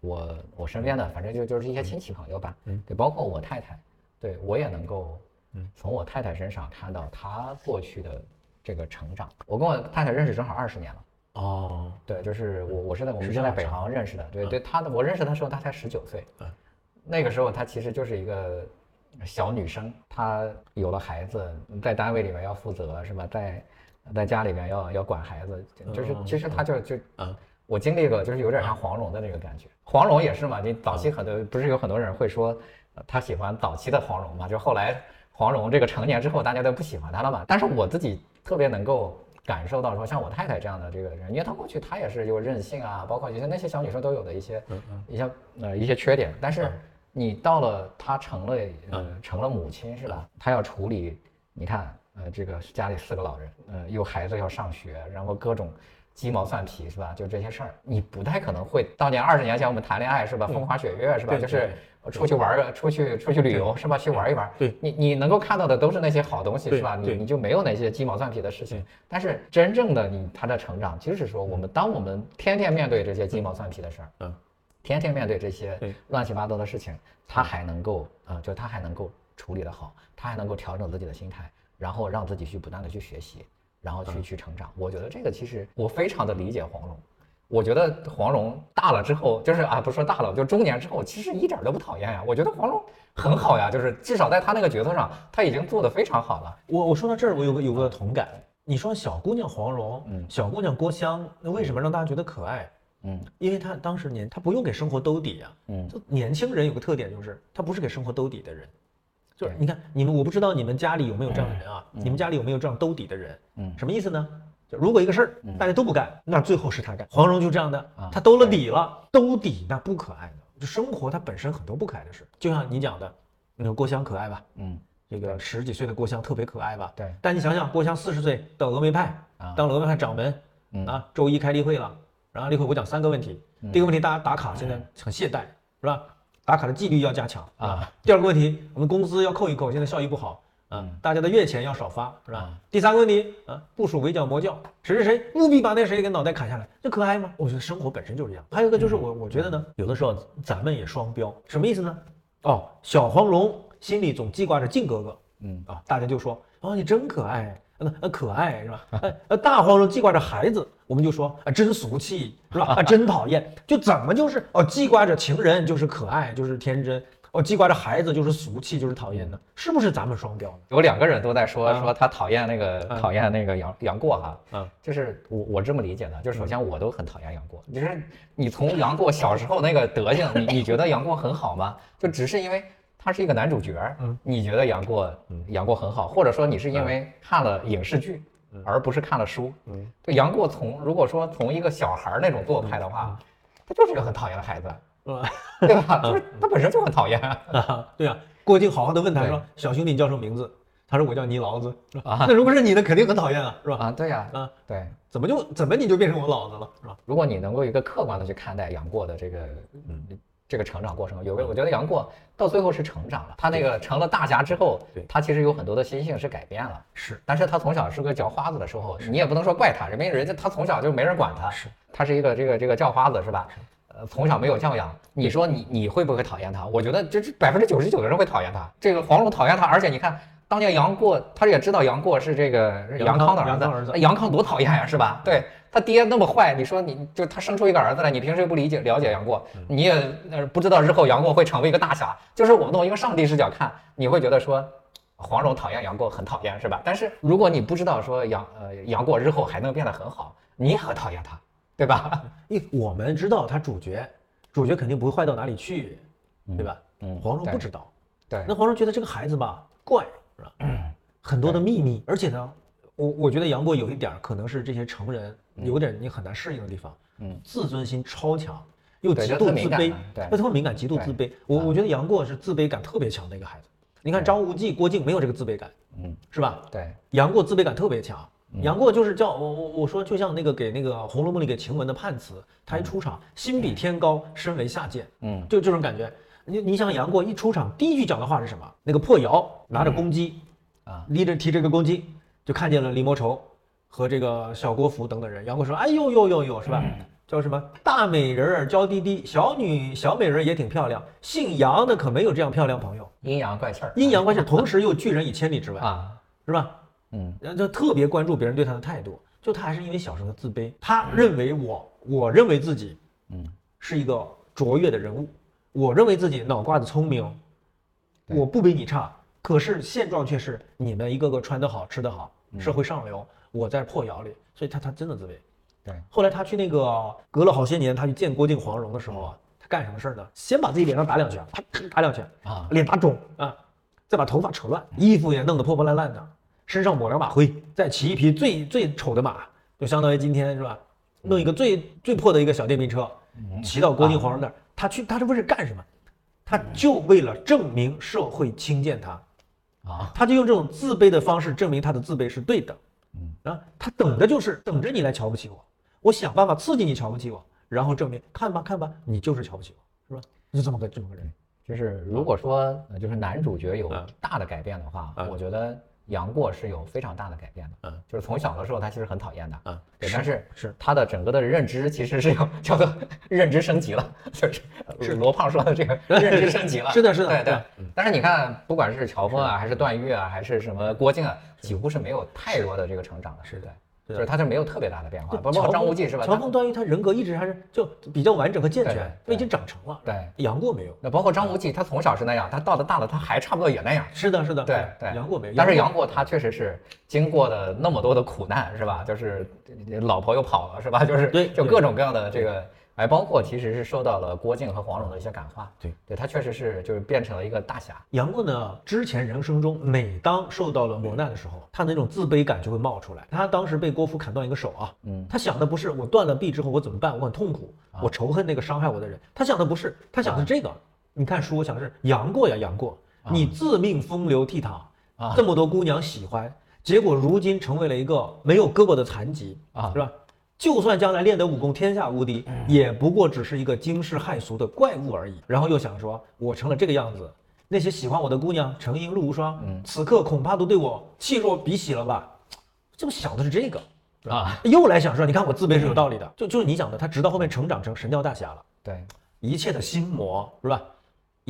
我我身边的，反正就就是一些亲戚朋友吧，嗯对，包括我太太，对我也能够从我太太身上看到她过去的这个成长。我跟我太太认识正好二十年了。哦，对，就是我我是在我们是在北航认识的，对嗯。对，她的我认识她时候她才十九岁嗯，那个时候她其实就是一个小女生，她有了孩子，在单位里面要负责是吧，在在家里面要要管孩子，就是嗯其实她就就嗯。我经历过，就是有点像黄蓉的那个感觉。黄蓉也是嘛，你早期很多不是有很多人会说呃他喜欢早期的黄蓉嘛，就后来黄蓉这个成年之后，大家都不喜欢她了嘛。但是我自己特别能够感受到说，像我太太这样的这个人，因为她过去她也是有任性啊，包括一些那些小女生都有的一些一些呃一些缺点，但是你到了她成了呃成了母亲是吧？她要处理，你看呃这个家里四个老人，呃有孩子要上学，然后各种。鸡毛蒜皮是吧？就这些事儿，你不太可能会。当年二十年前我们谈恋爱是吧？风花雪月是吧？就是出去玩儿，出去出去旅游是吧？去玩一玩。对你你能够看到的都是那些好东西是吧？你你就没有那些鸡毛蒜皮的事情。但是真正的你他的成长，就是说我们当我们天天面对这些鸡毛蒜皮的事儿，嗯，天天面对这些乱七八糟的事情，他还能够啊、就他还能够处理得好，他还能够调整自己的心态，然后让自己去不断的去学习，然后去去成长。我觉得这个其实我非常的理解黄蓉。我觉得黄蓉大了之后，就是啊，不说大了，就中年之后，其实一点都不讨厌呀。我觉得黄蓉很好呀，就是至少在她那个角色上，她已经做得非常好了。我我说到这儿，我有个有个同感。你说小姑娘黄蓉，嗯小姑娘郭襄，那为什么让大家觉得可爱？嗯因为她当时年，她不用给生活兜底啊。嗯就年轻人有个特点就是，她不是给生活兜底的人。就是你看你们，我不知道你们家里有没有这样的人啊？嗯你们家里有没有这样兜底的人？嗯什么意思呢？就如果一个事儿嗯大家都不干，那最后是他干。黄蓉就这样的啊，他兜了底了，兜底那不可爱的。就生活它本身很多不可爱的事，就像你讲的，那个郭襄可爱吧？嗯，这个十几岁的郭襄特别可爱吧？对但你想想，郭襄四十岁到峨眉派啊当了峨眉派掌门嗯啊，周一开例会了，然后例会我讲三个问题，第一个问题大家打卡现在很懈怠，是吧？打卡的纪律要加强啊。第二个问题，我们工资要扣一扣，现在效益不好啊嗯，大家的月钱要少发，是吧啊？第三个问题啊，部署围剿魔教，谁谁谁务必把那谁给脑袋砍下来，这可爱吗？我觉得生活本身就是这样。还有一个就是我我觉得呢，有的时候咱们也双标，什么意思呢？哦，小黄蓉心里总记挂着靖哥哥，嗯啊，大家就说哦，你真可爱，呃呃可爱是吧？<laughs> 呃呃，大黄蓉记挂着孩子，我们就说啊，真俗气是吧？啊，真讨厌，就怎么就是哦，记挂着情人就是可爱，就是天真，哦，记挂着孩子就是俗气，就是讨厌的？是不是咱们双标呢？有两个人都在说啊。说他讨厌那个啊讨厌那个杨杨过哈，啊就是我我这么理解的，就是首先我都很讨厌杨过，就是你从杨过小时候那个德行，<laughs> 你你觉得杨过很好吗？就只是因为他是一个男主角，嗯。你觉得杨过杨过很好，或者说你是因为看了影视剧，而不是看了书。嗯，对杨过从如果说从一个小孩儿那种做派的话，他就是一个很讨厌的孩子，啊 <laughs> 对吧？就是他本身就很讨厌啊。<laughs> 啊，对啊，郭靖好好的问他说：“小兄弟，你叫什么名字？”他说：“我叫泥老子。”啊那如果是你的，肯定很讨厌啊，是吧？啊，对呀、啊，对。怎么就怎么你就变成我老子了，是吧？如果你能够一个客观的去看待杨过的这个，嗯，这个成长过程，有个我觉得杨过到最后是成长了，他那个成了大侠之后，他其实有很多的心性是改变了。是，但是他从小是个叫花子的时候，你也不能说怪他，人家人家他从小就没人管他，是，他是一个这个这个叫花子是吧？呃，从小没有教养，你说你你会不会讨厌他？我觉得这这百分之九十九的人会讨厌他。这个黄蓉讨厌他，而且你看当年杨过，他也知道杨过是这个杨杨康康的儿子，杨康多讨厌呀，是吧？对他爹那么坏，你说你就他生出一个儿子来，你平时又不理解了解杨过，你也呃不知道日后杨过会成为一个大侠。就是我们从一个上帝视角看，你会觉得说。黄蓉讨厌杨过很讨厌是吧？但是如果你不知道说杨呃杨过日后还能变得很好，你也很讨厌他，对吧？<laughs> 因为我们知道他主角，主角肯定不会坏到哪里去，对吧？嗯黄蓉不知道，对那黄蓉觉得这个孩子吧怪，是吧？很多的秘密，而且呢，我我觉得杨过有一点儿可能是这些成人有点你很难适应的地方，嗯，自尊心超强，又极度自卑啊，对又特别敏感，极度自卑。我我觉得杨过是自卑感特别强的一个孩子。你看张无忌、郭靖没有这个自卑感，嗯，是吧？对，杨过自卑感特别强。杨过就是叫我我我说就像那个给那个《红楼梦》里给晴雯的判词，他一出场心比天高，身为下贱，嗯就这种感觉。你你想杨过一出场，第一句讲的话是什么？那个破窑拿着公鸡，啊，拎着提着个公鸡，就看见了李莫愁和这个小郭芙等等人。杨过说：“哎呦呦呦呦，是吧？叫什么大美人儿娇滴滴，小女小美人儿也挺漂亮，姓杨的可没有这样漂亮朋友。阴阳怪气儿，阴阳怪气，同时又拒人以千里之外，啊，是吧？嗯然后就特别关注别人对他的态度。就他还是因为小时候的自卑，他认为我，我认为自己，嗯，是一个卓越的人物，我认为自己脑瓜子聪明，我不比你差。可是现状却是你们一个个穿得好，吃得好，嗯社会上流，我在破窑里，所以他他真的自卑。对，后来他去那个隔了好些年，他去见郭靖、黄蓉的时候啊，他干什么事儿呢？先把自己脸上打两拳，啪打两拳，啊，脸打肿啊，再把头发扯乱，衣服也弄得破破烂烂的，身上抹两把灰，再骑一匹最最丑的马，就相当于今天是吧？弄一个最最破的一个小电瓶车，骑到郭靖黄蓉那儿，他去他这为是干什么？他就为了证明社会轻贱他，啊，他就用这种自卑的方式证明他的自卑是对的。嗯啊，他等着就是等着你来瞧不起我，我想办法刺激你瞧不起我，然后证明看吧看吧，你就是瞧不起我，是吧？就这么个这么个人。就是如果说呃就是男主角有嗯大的改变的话，嗯我觉得杨过是有非常大的改变的。嗯，就是从小的时候他其实很讨厌的，嗯，对，但是是他的整个的认知其实是有叫做 <laughs> 认知升级了，就是是罗胖说的这个认知升级了。<laughs> 是的是的对对对。但是你看，不管是乔峰啊，还是段誉啊，还是什么郭靖啊，几乎是没有太多的这个成长的。是对，是的就是他是没有特别大的变化，包括张无忌是吧？他乔峰、段誉他人格一直还是就比较完整和健全，对他已经长成了。对，杨过没有。那包括张无忌，他从小是那样，他到了大了，他还差不多也那样。是的，是的，对对，杨过没有。但是杨过他确实是经过了那么多的苦难，是吧？就是老婆又跑了，是吧？就是对对就各种各样的这个，哎，包括其实是受到了郭靖和黄蓉的一些感化。对，对他确实是就是变成了一个大侠。杨过呢，之前人生中每当受到了磨难的时候，他那种自卑感就会冒出来。他当时被郭芙砍断一个手啊，嗯他想的不是我断了臂之后我怎么办，我很痛苦，我仇恨那个伤害我的人。他想的不是，他想的是这个。你看书，我想的是杨过呀，杨过，你自命风流倜傥啊这么多姑娘喜欢，结果如今成为了一个没有胳膊的残疾啊是吧？就算将来练得武功天下无敌，也不过只是一个惊世骇俗的怪物而已。然后又想说，我成了这个样子，那些喜欢我的姑娘成英路无双，嗯。此刻恐怕都对我弃若敝屣了吧？这么想的是这个，啊，又来想说，你看我自卑是有道理的，就就是你讲的，他直到后面成长成神雕大侠了，对，一切的心魔是吧？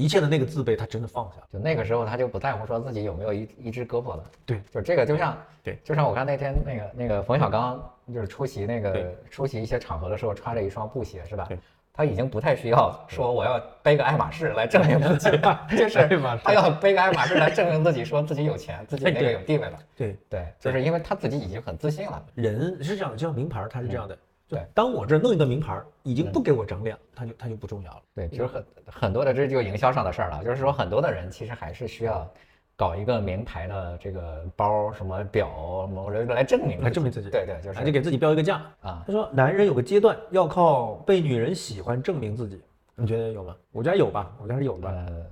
一切的那个自卑，他真的放下了。就那个时候他就不在乎说自己有没有一一只胳膊了。对，就这个就像对，就像我看那天那个那个冯小刚就是出席那个出席一些场合的时候穿着一双布鞋是吧对？他已经不太需要说我要背个爱马仕来证明自己了，<laughs> 就是他要背个爱马仕来证明自己，说自己有钱，自己那个有地位了。对，对，就是因为他自己已经很自信了。人是这样的，就像名牌儿，他是这样的，就对。当我这弄一个名牌儿，已经不给我整脸，他就他就不重要了。对，其实很很多的这就营销上的事儿了，就是说很多的人其实还是需要搞一个名牌的这个包、什么表、某人来证明来证明自己。对对，就是。他就给自己标一个价。啊，他说，男人有个阶段要靠被女人喜欢证明自己，你觉得有吗？我觉得有吧，我觉得是有的。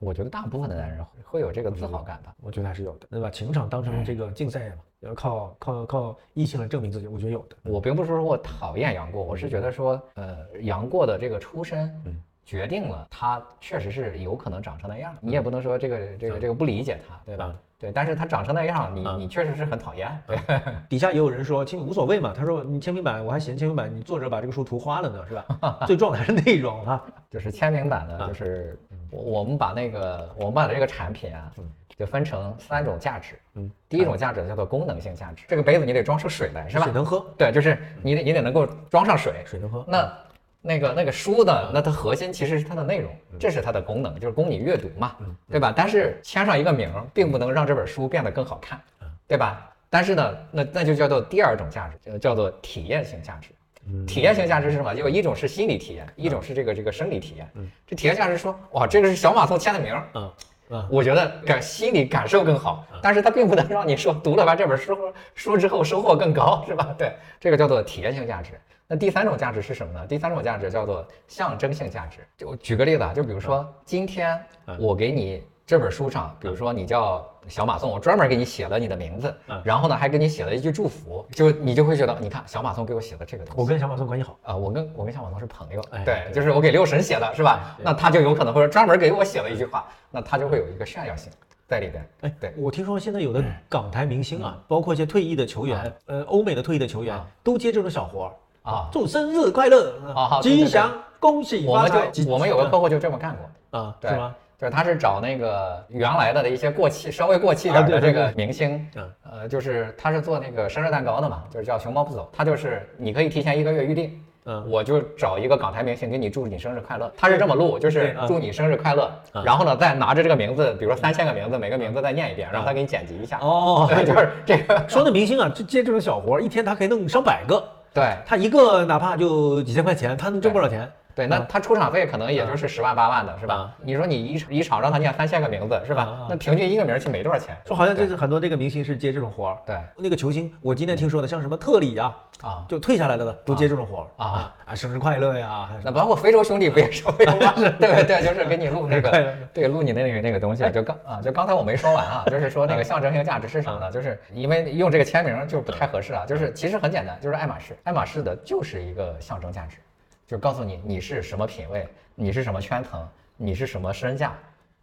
我觉得大部分的男人会会有这个自豪感的。我觉得还是有的，对吧？情场当成这个竞赛嘛，要靠靠靠异性来证明自己，我觉得有的。我并不是说我讨厌杨过，我是觉得说，呃，杨过的这个出身嗯，决定了他确实是有可能长成那样。你也不能说这个这个这个不理解他，对吧嗯？对，但是他长成那样，你嗯你确实是很讨厌。对，<laughs> 底下也有人说签无所谓嘛，他说你签名版，我还嫌签名版你作者把这个书涂花了呢，是吧？<laughs> 最重要的还是内容啊。就是签名版的，啊就是我我们把那个我们把这个产品啊嗯，就分成三种价值。嗯，第一种价值叫做功能性价值，这个杯子你得装出水来，是吧水？能喝，对，就是你得你得能够装上水。水能喝。那那个那个书呢，那它核心其实是它的内容，这是它的功能，就是供你阅读嘛，对吧？但是签上一个名儿，并不能让这本书变得更好看，对吧？但是呢，那那就叫做第二种价值，呃叫做体验性价值。体验性价值是什么？就一种是心理体验，一种是这个这个生理体验。这体验价值说，哇，这个是小马送签的名儿，嗯嗯，我觉得感心理感受更好，但是它并不能让你说读了完这本书书之后收获更高，是吧？对，这个叫做体验性价值。那第三种价值是什么呢？第三种价值叫做象征性价值。就举个例子啊，就比如说今天我给你这本书上，比如说你叫小马宋，我专门给你写了你的名字嗯，然后呢还给你写了一句祝福，就你就会觉得，你看小马宋给我写的这个东西，我跟小马宋关系好，啊，我跟我跟小马东是朋友，哎对，就是我给六神写的是吧？那他就有可能会专门给我写了一句话，那他就会有一个炫耀性在里边。哎，对我听说现在有的港台明星啊，包括一些退役的球员，呃，欧美的退役的球员啊都接这种小活儿啊祝生日快乐，吉祥，恭喜我们。就我们有个客户就这么干过，啊，对是吗？就是他是找那个原来的的一些过气、稍微过气点的这个明星，嗯。呃，就是他是做那个生日蛋糕的嘛，就是叫熊猫不走，他就是你可以提前一个月预定。嗯。我就找一个港台明星给你祝你生日快乐，他是这么录，就是祝你生日快乐，嗯。然后呢再拿着这个名字，比如说三千个名字，每个名字再念一遍，让他给你剪辑一下。哦，<laughs> 就是这个，说那明星啊，就接这种小活儿，一天他可以弄上百个，对。他一个哪怕就几千块钱，他能挣不少钱。对，那他出场费可能也就是十万八万的，是吧啊？你说你一一场让他念三千个名字，是啊吧啊？那平均一个名儿其实没多少钱。说好像就是很多这个明星是接这种活儿。对那个球星，我今天听说的，像什么特里呀，啊，就退下来了的，都接这种活儿啊啊，生日快乐呀，那包括非洲兄弟不也是会吗？<laughs> 对对，就是给你录那个，对，录你那个那个东西，就刚啊，就刚才我没说完啊，就是说那个象征性价值是啥呢？就是因为用这个签名就不太合适啊，就是其实很简单，就是爱马仕，爱马仕的就是一个象征价值，就是告诉你你是什么品位，你是什么圈层，你是什么身价，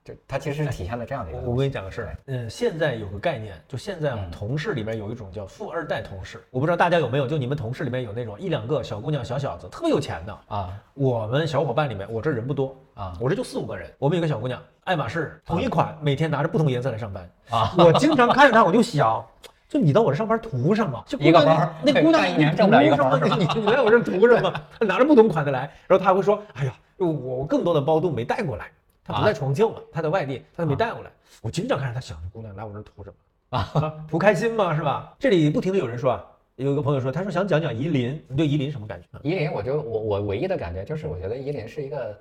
就它其实是体现了这样的一个我跟你讲个事儿，嗯，现在有个概念，就现在啊嗯同事里面有一种叫富二代同事，我不知道大家有没有，就你们同事里面有那种一两个小姑娘、小小子，特别有钱的。啊我们小伙伴里面，我这人不多啊我这就四五个人。我们有个小姑娘，爱马仕同一款，每天拿着不同颜色来上班。啊，我经常看着她，我就想，<laughs> 就你到我这上班图什么？就一个包那姑娘一年挣不了一个包图什么你你来我这图什么？她拿着不同款的来，然后她会说，哎呀，我我更多的包都没带过来。她不在重庆嘛，她在外地，她都没带过来。我经常看着她想，这姑娘来我这图什么？啊，图开心嘛，是吧？这里不停的有人说啊，有一个朋友说，他说想讲讲夷陵，你对夷陵什么感觉？夷陵，我就我我唯一的感觉就是，我觉得夷陵是一个嗯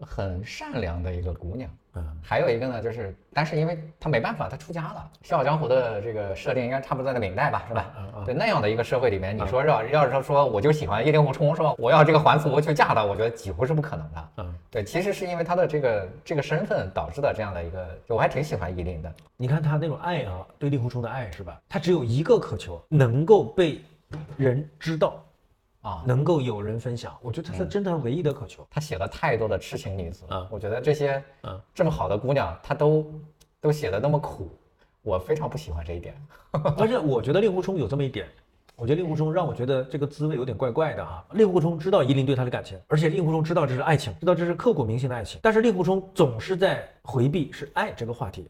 很善良的一个姑娘。嗯还有一个呢，就是，但是因为她没办法，她出家了。《笑傲江湖》的这个设定应该差不多在那明代吧，是吧？嗯嗯对那样的一个社会里面，你说要要是说说我就喜欢叶令狐冲，是吧我要这个还俗去嫁他，我觉得几乎是不可能的。嗯，对，其实是因为他的这个这个身份导致的这样的一个，就我还挺喜欢夷陵的。你看他那种爱啊，对令狐冲的爱是吧？他只有一个渴求，能够被人知道，啊，能够有人分享。我觉得他是真的唯一的渴求。他写了太多的痴情女子，啊我觉得这些嗯这么好的姑娘，她都都写的那么苦，我非常不喜欢这一点。<laughs> 而且我觉得令狐冲有这么一点，我觉得令狐冲让我觉得这个滋味有点怪怪的哈。令狐冲知道夷陵对他的感情，而且令狐冲知道这是爱情，知道这是刻骨铭心的爱情，但是令狐冲总是在回避是爱这个话题。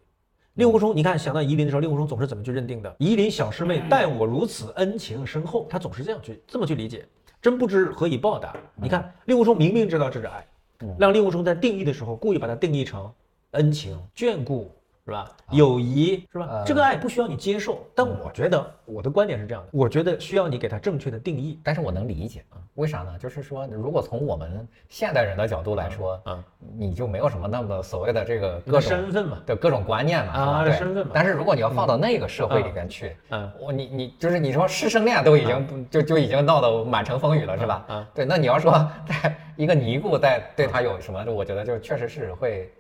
令狐冲，你看想到夷陵的时候，令狐冲总是怎么去认定的？夷陵小师妹待我如此恩情深厚，他总是这样去这么去理解，真不知何以报答。你看令狐冲明明知道这是爱，让令狐冲在定义的时候故意把它定义成恩情、眷顾，是吧？友谊，是吧？呃？这个爱不需要你接受，但我觉得我的观点是这样的，我觉得需要你给它正确的定义。但是我能理解啊，为啥呢？就是说，如果从我们现代人的角度来说，嗯，你就没有什么那么所谓的这个各种身份嘛，的各种观念嘛，啊？对。身份嘛。但是如果你要放到那个社会里边去，嗯我你你就是你说师生恋都已经不就就已经闹得满城风雨了，是吧？嗯对，那你要说在一个尼姑在对他有什么，我觉得就确实是会，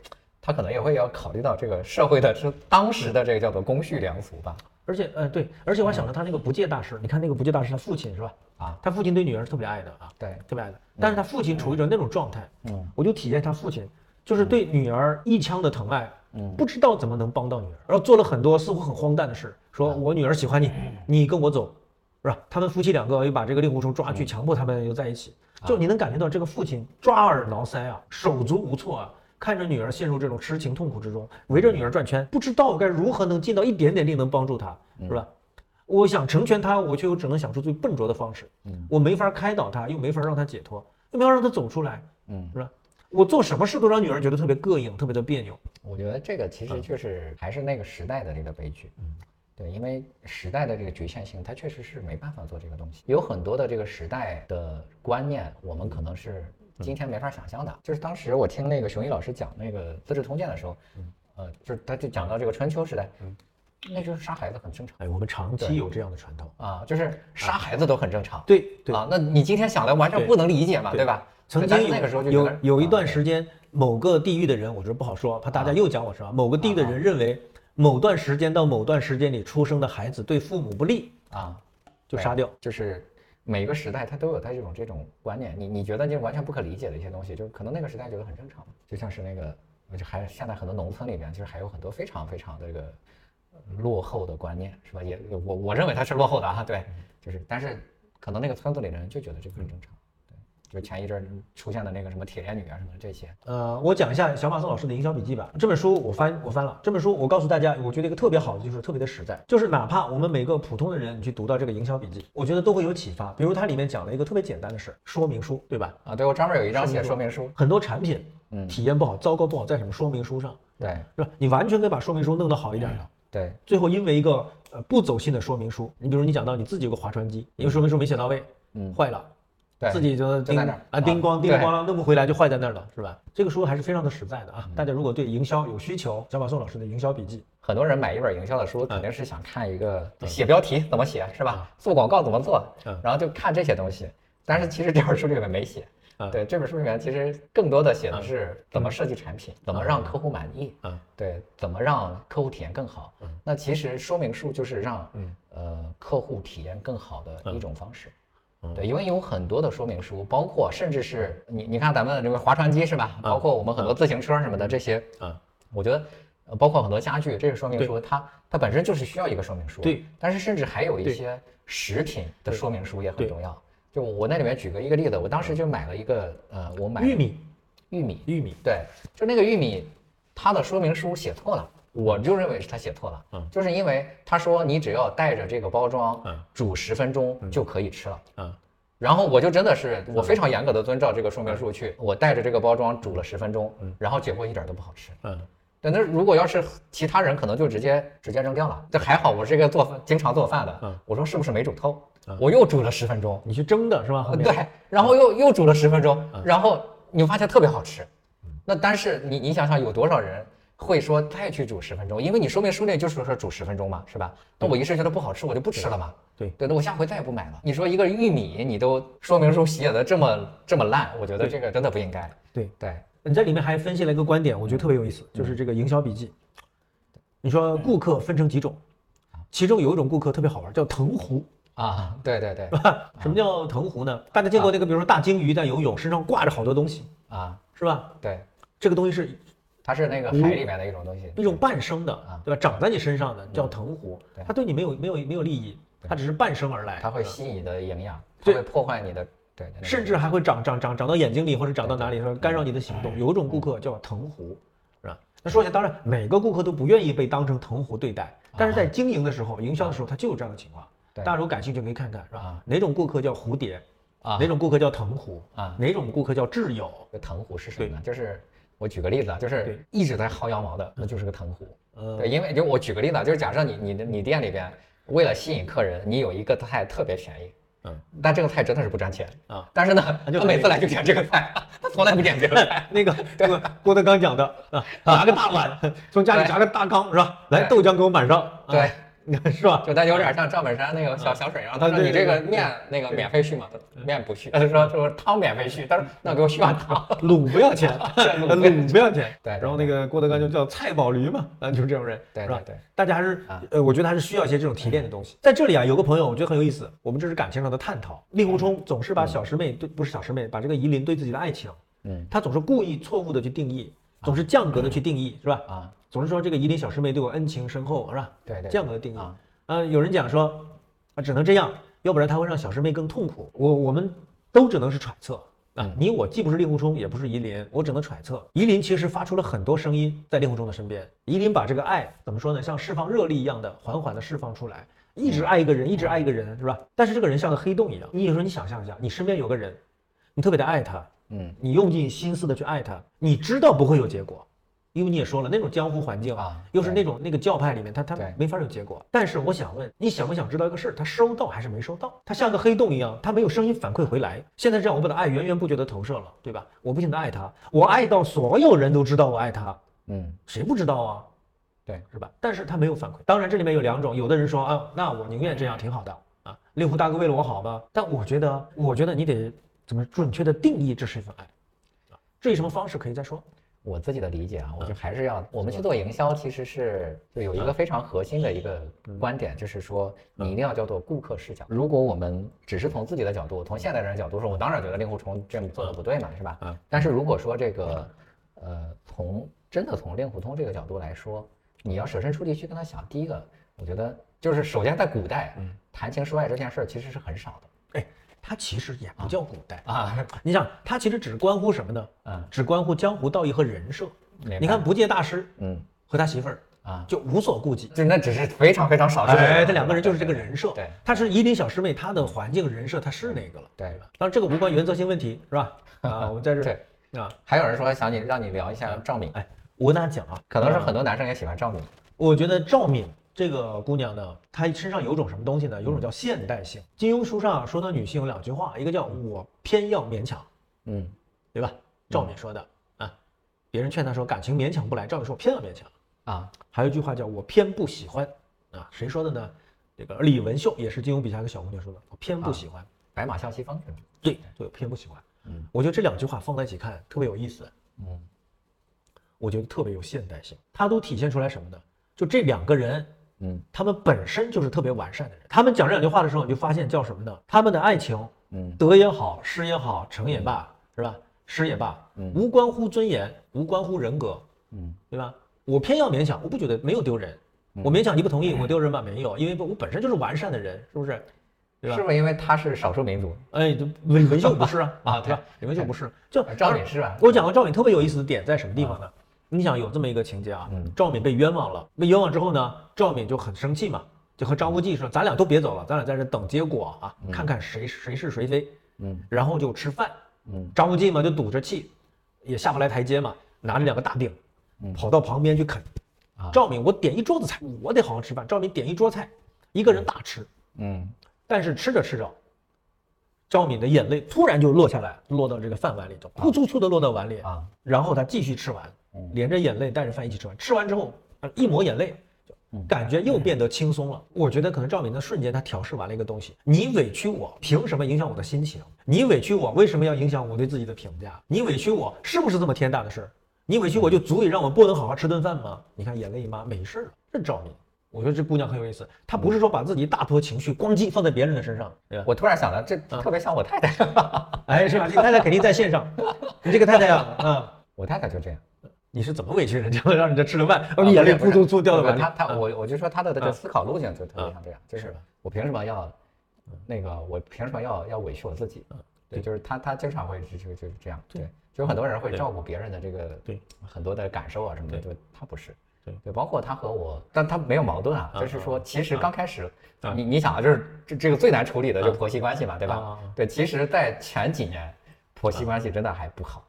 他可能也会要考虑到这个社会的是当时的这个叫做公序良俗吧。而且，呃，对，而且我还想到他那个不戒大师，你看那个不戒大师他父亲是吧？啊，他父亲对女儿是特别爱的啊，对，特别爱的。但是他父亲处于一种那种状态，嗯我就体验他父亲就是对女儿一腔的疼爱，嗯不知道怎么能帮到女儿，然后做了很多似乎很荒诞的事，说我女儿喜欢你，你跟我走，是吧？他们夫妻两个又把这个令狐冲抓去，强迫他们又在一起，就你能感觉到这个父亲抓耳挠腮啊，手足无措啊。看着女儿陷入这种痴情痛苦之中，围着女儿转圈，不知道该如何能尽到一点点力能帮助她，是吧？我想成全她，我却又只能想出最笨拙的方式，嗯我没法开导她，又没法让她解脱，又没法让她走出来，嗯，是吧？我做什么事都让女儿觉得特别膈应，特别的别扭。我觉得这个其实就是还是那个时代的这个悲剧。嗯，对，因为时代的这个局限性，它确实是没办法做这个东西。有很多的这个时代的观念，我们可能是今天没法想象的。就是当时我听那个熊一老师讲那个《资治通鉴》的时候，呃，就是他就讲到这个春秋时代，那就是杀孩子很正常哎，我们长期有这样的传统。啊，就是杀孩子都很正常。对对，啊，那你今天想来完全不能理解嘛，对对吧？曾经是那个时候就有有一段啊时间，某个地域的人，我觉得不好说，怕大家啊又讲我是吧？某个地域的啊人认为，某段时间到某段时间里出生的孩子对父母不利，啊，就杀掉。就是每个时代它都有它这种这种观念，你你觉得就完全不可理解的一些东西，就可能那个时代觉得很正常，就像是那个，就还现在很多农村里边，其实还有很多非常非常这个呃落后的观念，是吧？也我我认为它是落后的啊，对，就是但是可能那个村子里的人就觉得这个很正常。就前一阵儿出现的那个什么铁链女啊什么这些。呃，我讲一下小马宋老师的营销笔记吧。这本书我翻我翻了，这本书我告诉大家，我觉得一个特别好的就是特别的实在，就是哪怕我们每个普通的人，你去读到这个营销笔记，我觉得都会有启发。比如它里面讲了一个特别简单的事，说明书，对吧？啊，对我专门有一张写说明书。很多产品，嗯体验不好，糟糕不好在什么说明书上，对是吧？你完全可以把说明书弄得好一点的。对，最后因为一个呃不走心的说明书，你比如你讲到你自己有个划船机，因为说明书没写到位，嗯，坏了。对，自己就在那儿啊叮咣啊叮咣啷弄不回来就坏在那儿了，是吧？这个书还是非常的实在的啊。大家如果对营销有需求，小马宋老师的营销笔记，很多人买一本营销的书，肯定是想看一个写标题怎么写，是吧？做广告怎么做嗯，然后就看这些东西。但是其实这本书里面没写。嗯对，这本书里面其实更多的写的是怎么设计产品，怎么让客户满意。嗯对，怎么让客户体验更好。那其实说明书就是让嗯呃客户体验更好的一种方式。嗯。对，因为有很多的说明书，包括甚至是你你看咱们这个划船机是吧？包括我们很多自行车什么的这些，嗯，我觉得呃包括很多家具，这个说明书它它本身就是需要一个说明书。对，但是甚至还有一些食品的说明书也很重要。就我那里面举个一个例子，我当时就买了一个呃，我买玉米，玉米，玉米，对，就那个玉米，它的说明书写错了，我就认为是他写错了，嗯就是因为他说你只要带着这个包装嗯煮十分钟就可以吃了，嗯然后我就真的是我非常严格的遵照这个说明书去，我带着这个包装煮了十分钟，嗯然后结果一点都不好吃。嗯对，那如果要是其他人，可能就直接直接扔掉了。这还好，我是一个做饭经常做饭的，嗯我说是不是没煮透嗯？我又煮了十分钟，你去蒸的是吧？对，然后又又煮了十分钟，嗯然后你发现特别好吃。那但是你你想想，有多少人会说再去煮十分钟？因为你说明书里就是说煮十分钟嘛，是吧？那我一试觉得不好吃，我就不吃了嘛。对对，那我下回再也不买了。你说一个玉米，你都说明书写的这么这么烂，我觉得这个真的不应该。对对，你这里面还分析了一个观点，我觉得特别有意思，就是这个营销笔记。你说顾客分成几种，其中有一种顾客特别好玩，叫藤壶。啊，对对对，<laughs> 什么叫藤壶呢？大家见过那个，比如说大鲸鱼在游泳，身上挂着好多东西，啊，是吧？对，这个东西是它是那个海里面的一种东西。一种半生的啊，对吧？长在你身上的叫藤壶，它对你没有没有没有利益，它只是半生而来，它会吸你的营养，它会破坏你的对，甚至还会长长长长到眼睛里或者长到哪里，说干扰你的行动。有一种顾客叫藤壶，是吧？那说起来，当然每个顾客都不愿意被当成藤壶对待，但是在经营的时候、营销的时候，它就有这样的情况。大家如果感兴趣可以看看，是吧啊？哪种顾客叫蝴蝶，啊哪种顾客叫藤壶，啊，哪种顾客叫挚友？藤壶是什么呢？就是我举个例子啊，就是一直在薅羊毛的，那就是个藤壶。呃对，因为就我举个例子啊，就是假设你你的你店里边为了吸引客人，你有一个菜特别便宜，嗯，但这个菜真的是不赚钱啊。但是呢，他每次来就点这个菜，<laughs> 他从来不点别的菜。<laughs> 那个那个郭德纲讲的 <laughs> 啊，拿个大碗，从家里夹个大缸，是吧？来豆浆给我满上，啊对，<laughs> 是吧？就他有点像赵本山那个小小沈阳，他说你这个面那个免费续吗？他面不续，他说说汤免费续，他说那给我续碗汤。卤不要钱，<laughs> 卤不要钱。对对然后那个郭德纲就叫菜宝驴嘛，啊，就是这种人，是吧？对大家还是啊呃，我觉得还是需要一些这种提炼的东西。在这里啊，有个朋友我觉得很有意思，我们这是感情上的探讨。令狐冲总是把小师妹对，不是小师妹，把这个夷陵对自己的爱情，嗯他总是故意错误的去定义，总是降格的去定义，是吧？啊，总是说这个夷陵小师妹对我恩情深厚，是吧？对对这样的定义。啊呃，有人讲说，啊，只能这样，要不然他会让小师妹更痛苦。我我们都只能是揣测啊，你我既不是令狐冲，也不是夷陵，我只能揣测。夷陵其实发出了很多声音在令狐冲的身边，夷陵把这个爱怎么说呢，像释放热力一样的缓缓的释放出来，一直爱一个人，一直爱一个人，是吧？但是这个人像个黑洞一样，你有时候你想象一下，你身边有个人，你特别的爱他，嗯你用尽心思的去爱他，你知道不会有结果，因为你也说了，那种江湖环境啊又是那种那个教派里面，他他没法有结果。但是我想问，你想不想知道一个事儿？他收到还是没收到？他像个黑洞一样，他没有声音反馈回来。现在这样，我把他爱源源不绝的投射了，对吧？我不停的爱他，我爱到所有人都知道我爱他，嗯，谁不知道啊？对，是吧？但是他没有反馈。当然，这里面有两种，有的人说啊，那我宁愿这样，挺好的啊。令狐大哥为了我好吗？但我觉得，我觉得你得怎么准确的定义这是一份爱啊？至于什么方式可以再说。我自己的理解啊，我就还是要，我们去做营销，其实是就有一个非常核心的一个观点，就是说你一定要叫做顾客视角。如果我们只是从自己的角度，从现代人的角度说，我当然觉得令狐冲这么做的不对嘛，是吧？嗯。但是如果说这个，呃，从真的从令狐冲这个角度来说，你要设身处地去跟他想，第一个，我觉得就是首先在古代，谈情说爱这件事儿其实是很少的。它其实也不叫古代。啊，你想，它其实只关乎什么呢？嗯，只关乎江湖道义和人设。你看，不戒大师嗯和他媳妇儿啊，就无所顾忌。就那只是非常非常少数哎，这两个人就是这个人设。对，他是夷陵小师妹，他的环境人设他是那个了。对吧？当然这个无关原则性问题，是吧？啊，我们在这对。啊，还有人说想你让你聊一下赵敏，哎，我跟大家讲啊，可能是呃很多男生也喜欢赵敏。我觉得赵敏这个姑娘呢，她身上有种什么东西呢？有种叫现代性。金庸书上说的女性有两句话，一个叫我偏要勉强，嗯对吧？赵敏说的啊，别人劝她说感情勉强不来，赵敏说我偏要勉强。啊，还有一句话叫我偏不喜欢啊，谁说的呢？这个李文秀也是金庸笔下一个小姑娘说的，我偏不喜欢。白马啸西风是吗？对，就偏不喜欢。嗯我觉得这两句话放在一起看特别有意思，嗯我觉得特别有现代性。它都体现出来什么呢？就这两个人，嗯他们本身就是特别完善的人。他们讲这两句话的时候，你就发现叫什么呢？他们的爱情，嗯得也好，失也好，成也罢，是吧？失也罢，嗯无关乎尊严，无关乎人格，嗯对吧？我偏要勉强，我不觉得没有丢人。我勉强你不同意，我丢人吗？没有，因为我本身就是完善的人，是不是？对吧是？不是因为他是少数民族？哎，就文文秀不是啊，<laughs> 啊对吧？你文秀不是，就赵敏是吧？我讲过赵敏特别有意思的点在什么地方呢？你想有这么一个情节啊嗯，赵敏被冤枉了，被冤枉之后呢，赵敏就很生气嘛，就和张无忌说：“咱俩都别走了，咱俩在这等结果啊，看看谁谁是谁非。”嗯然后就吃饭。嗯张无忌嘛就堵着气，也下不来台阶嘛，拿着两个大鼎，嗯跑到旁边去啃啊。赵敏，我点一桌子菜，我得好好吃饭。赵敏点一桌菜，一个人大吃，嗯但是吃着吃着，赵敏的眼泪突然就落下来，落到这个饭碗里头，噗嗖嗖的落到碗里，啊然后他继续吃完嗯，连着眼泪带着饭一起吃完。吃完之后，呃一抹眼泪，嗯感觉又变得轻松了。我觉得可能赵敏的瞬间他调试完了一个东西，你委屈我，凭什么影响我的心情？你委屈我，为什么要影响我对自己的评价？你委屈我，是不是这么天大的事儿？你委屈我就足以让我不能好好吃顿饭吗？你看眼泪一抹，没事儿了。这赵敏，我觉得这姑娘很有意思，她不是说把自己大坨情绪咣叽放在别人的身上，对吧？我突然想到，这特别像我太太，<laughs> <laughs> 哎，是吧？你太太肯定在线上，你这个太太啊，啊，我太太就这样。你是怎么委屈人家的，让人家吃了饭，然后你眼泪噗噗噗掉的碗里？他他啊我我就说他的这个啊思考路径就特别像这样，就是我凭什么要那个我凭什么要要委屈我自己？对，就是他他经常会就就就是这样，对，就有很多人会照顾别人的这个对很多的感受啊什么的，就他不是。对对，包括他和我，但他没有矛盾啊，啊就是说，啊其实刚开始啊，你你想啊，就是这这个最难处理的就是婆媳关系嘛，对吧啊？对，其实，在前几年，婆媳关系真的还不好。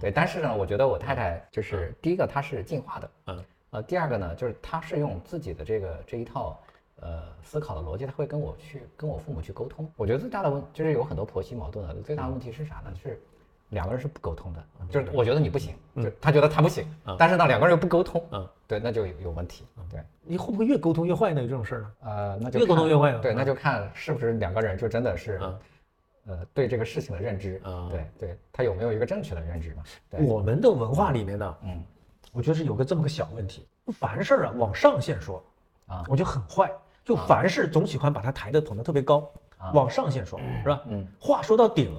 啊，对，但是呢，我觉得我太太就是第一个，她是进化的，嗯，呃，第二个呢，就是她是用自己的这个这一套呃思考的逻辑，她会跟我去跟我父母去沟通。我觉得最大的问就是有很多婆媳矛盾的，最大的问题是啥呢？是两个人是不沟通的，就是我觉得你不行，就他觉得他不行，但是呢两个人又不沟通，嗯，对，那就有有问题，对，你会不会越沟通越坏呢？有这种事儿呢？呃，那就越沟通越坏啊对，那嗯。就看是不是两个人就真的是嗯，呃，对这个事情的认知，啊对对，他有没有一个正确的认知嘛？对，我们的文化里面呢，嗯我觉得是有个这么个小问题，凡事啊往上线说，啊我觉得很坏。就凡事总喜欢把它抬得捧得特别高，啊往上线说，是吧？嗯话说到顶，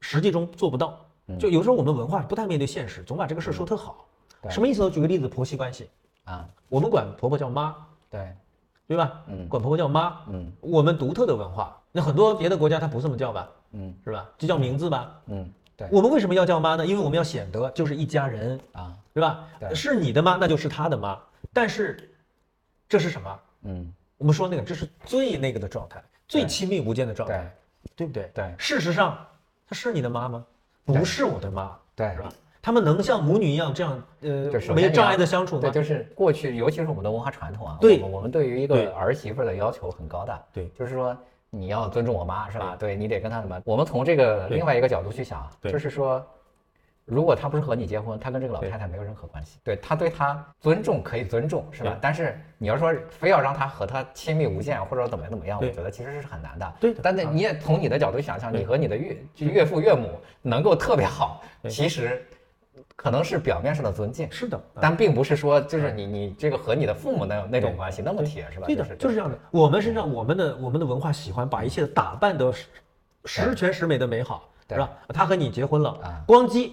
实际中做不到。嗯就有时候我们文化不太面对现实，总把这个事儿说特好。对什么意思呢？举个例子，婆媳关系，啊，我们管婆婆叫妈，对，对吧？嗯管婆婆叫妈，嗯我们独特的文化，那很多别的国家它不这么叫吧，嗯是吧？就叫名字吧。嗯，对我们为什么要叫妈呢？因为我们要显得就是一家人，啊，对吧？对是你的妈，那就是他的妈。但是这是什么？嗯我们说那个，这是最那个的状态，最亲密无间的状态，对不对？对事实上，她是你的妈吗？不是我的妈，对是吧？他们能像母女一样这样，呃没有障碍的相处吗？对，就是过去，尤其是我们的文化传统啊，对我们我们对于一个儿媳妇儿的要求很高的，对就是说你要尊重我妈，是吧？对你得跟她什么？我们从这个另外一个角度去想，就是说，如果他不是和你结婚，他跟这个老太太没有任何关系，对他对她尊重可以尊重，是吧？但是你要说非要让他和她亲密无间，或者怎么怎么样，我觉得其实是很难的。对但是你也从你的角度想象，你和你的岳岳父岳母能够特别好，其实可能是表面上的尊敬。是的，啊但并不是说就是你你这个和你的父母那那种关系那么铁是吧？对的，就是这样的。我们身上，我们的我们的文化喜欢把一切打扮得十十全十美的美好，是吧？他和你结婚了啊，咣叽，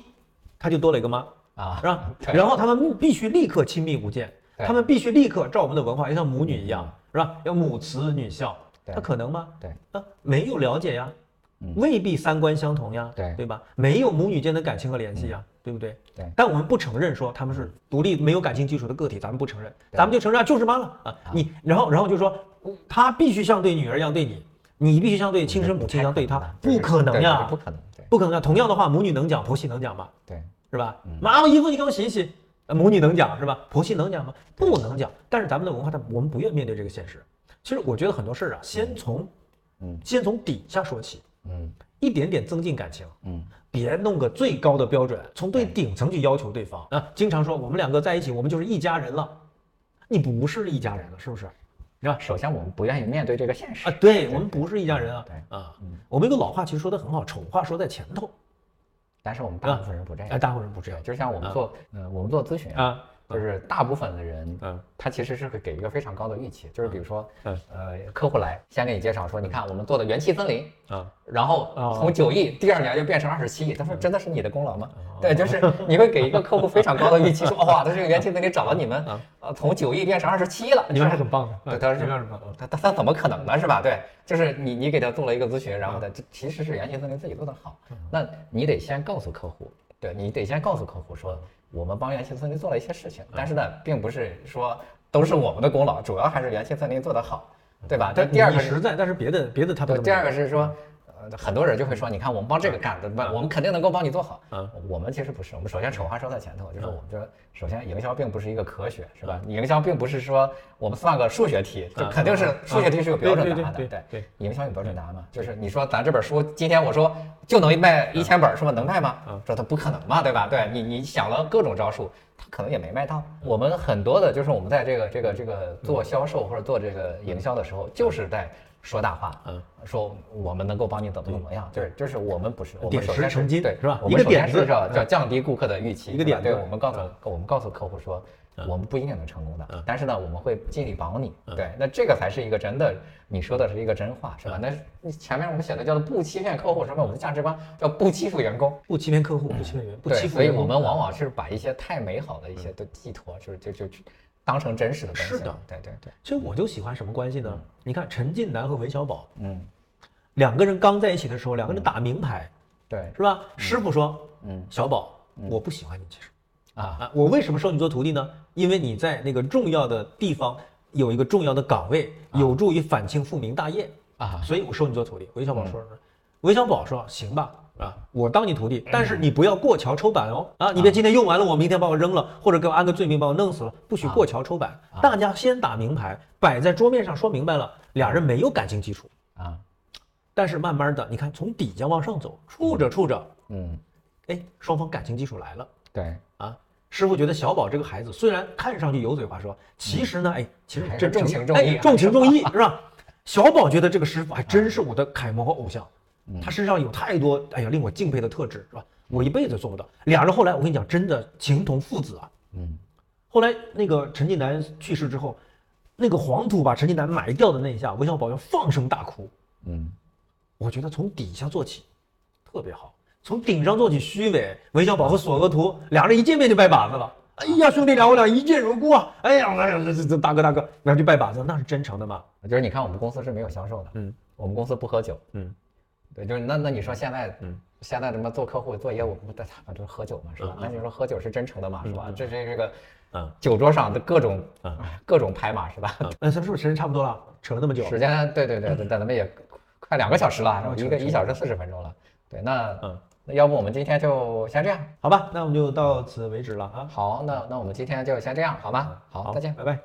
他就多了一个妈，啊是吧？<laughs> 然后他们必须立刻亲密无间，他们必须立刻照我们的文化，要像母女一样，是吧？要母慈女孝，他可能吗？对啊，没有了解呀，未必三观相同呀，对对吧？没有母女间的感情和联系呀，对不对？对但我们不承认说他们是独立没有感情基础的个体，咱们不承认，咱们就承认啊就是妈了啊。你然后然后就说他必须像对女儿一样对你，你必须像对亲生母亲一样对他，不可能呀，不可能，对不可能呀。同样的话，母女能讲，婆媳能讲吗？对，是吧？妈，我衣服你给我洗一洗，呃母女能讲是吧？婆媳能讲吗？不能讲。但是咱们的文化，它我们不愿面对这个现实。其实我觉得很多事儿啊，先从，嗯先从底下说起，嗯。一点点增进感情，嗯。别弄个最高的标准，从最顶层去要求对方。啊。经常说我们两个在一起，我们就是一家人了，你不是一家人了，是不是？是吧？首先我们不愿意面对这个现实。啊，对我们不是一家人啊。对。啊，我们有个老话其实说的很好，丑话说在前头，但是我们大部分人不这哎，样，大部分人不这样。就像我们做，呃，我们做咨询啊。就是大部分的人，嗯。他其实是会给一个非常高的预期，就是比如说，嗯。呃，客户来先给你介绍说，你看我们做的元气森林，啊，然后哦。从九亿第二年就变成二十七亿，他说真的是你的功劳吗？对，就是你会给一个客户非常高的预期，说 <laughs> 哇，他这个元气森林找了你们，呃，从九亿变成二十七了，你们还很棒的，对，他是。他他他怎么可能呢？是吧？对，就是你你给他做了一个咨询，然后他这其实是元气森林自己做的好，那你得先告诉客户，对你得先告诉客户说，我们帮元气森林做了一些事情，但是呢，并不是说都是我们的功劳，主要还是元气森林做得好，对吧？这第二个你实在，但是别的别的他不对，第二个是说，呃，很多人就会说，你看我们帮这个干的，不，我们肯定能够帮你做好。嗯我们其实不是，我们首先丑话说在前头，就是我们这首先营销并不是一个科学，是吧？营销并不是说我们算个数学题，就嗯肯定是数学题是有标准答案的，对对对对营销有标准答案吗？就是你说咱这本书，今天我说就能卖一千本，说能卖吗嗯？说它不可能嘛，对吧？对你你想了各种招数。它可能也没卖到。我们很多的，就是我们在这个这个这个做销售或者做这个营销的时候，就是在说大话，嗯，说我们能够帮你怎么怎么样，就是就是我们不是，我们点首先石成金对是吧？我们首先一个点子是叫叫降低顾客的预期，一个点对，我们告诉我们告诉客户说，嗯。我们不一定能成功的嗯，但是呢，我们会尽力帮你。对，那这个才是一个真的，你说的是一个真话，嗯是吧？那前面我们写的叫做不欺骗客户，什么我们的价值观叫不欺负员工。不欺骗客户，不欺骗员，不对，欺负。所以我们往往是把一些太美好的一些都寄托，就是就就就当成真实的东西了。是的对对对，其实我就喜欢什么关系呢？你看陈近南和韦小宝嗯，两个人刚在一起的时候，两个人打明牌，对，是吧？师傅说，嗯小宝，我不喜欢你，其实啊，啊，我为什么收你做徒弟呢？因为你在那个重要的地方有一个重要的岗位，有助于反清复明大业啊所以我收你做徒弟。韦小宝说什么？韦小宝说：“行吧，啊，我当你徒弟，但是你不要过桥抽板哦，啊，你别今天用完了，我明天把我扔了，或者给我安个罪名把我弄死了，不许过桥抽板。大家先打明牌，摆在桌面上说明白了，俩人没有感情基础，啊，但是慢慢的，你看从底下往上走，处着处着，嗯，哎，双方感情基础来了。”对，啊，师傅觉得小宝这个孩子虽然看上去油嘴滑舌，其实呢，哎，其实还真重情重义哎重情重义是吧？小宝觉得这个师傅还真是我的楷模和偶像，嗯他身上有太多哎呀令我敬佩的特质，是吧？我一辈子做不到。俩人后来我跟你讲，真的情同父子啊。嗯，后来那个陈近南去世之后，那个黄土把陈近南埋掉的那一下，韦小宝要放声大哭。嗯，我觉得从底下做起特别好，从顶上做起虚伪。韦小宝和索额图俩人一见面就拜把子了。哎呀，兄弟俩我俩一见如故啊！哎呀，哎呀，这这这大哥大哥，然后就拜把子，那是真诚的嘛？就是你看我们公司是没有销售的，嗯，我们公司不喝酒，嗯，对，就是那那你说现在，嗯，现在什么做客户做业务不在他们就是喝酒嘛，是吧？那你说喝酒是真诚的嘛，是吧？这这这个，嗯，酒桌上的各种嗯 <laughs> 各种拍马是吧？啊，那咱是不是时间差不多了？扯了那么久，时间对对对对，咱们也快两个小时了，一个一小时四十分钟了。对，那嗯，那要不我们今天就先这样。好吧，那我们就到此为止了啊。好，那那我们今天就先这样，好吗？好，再见。拜拜。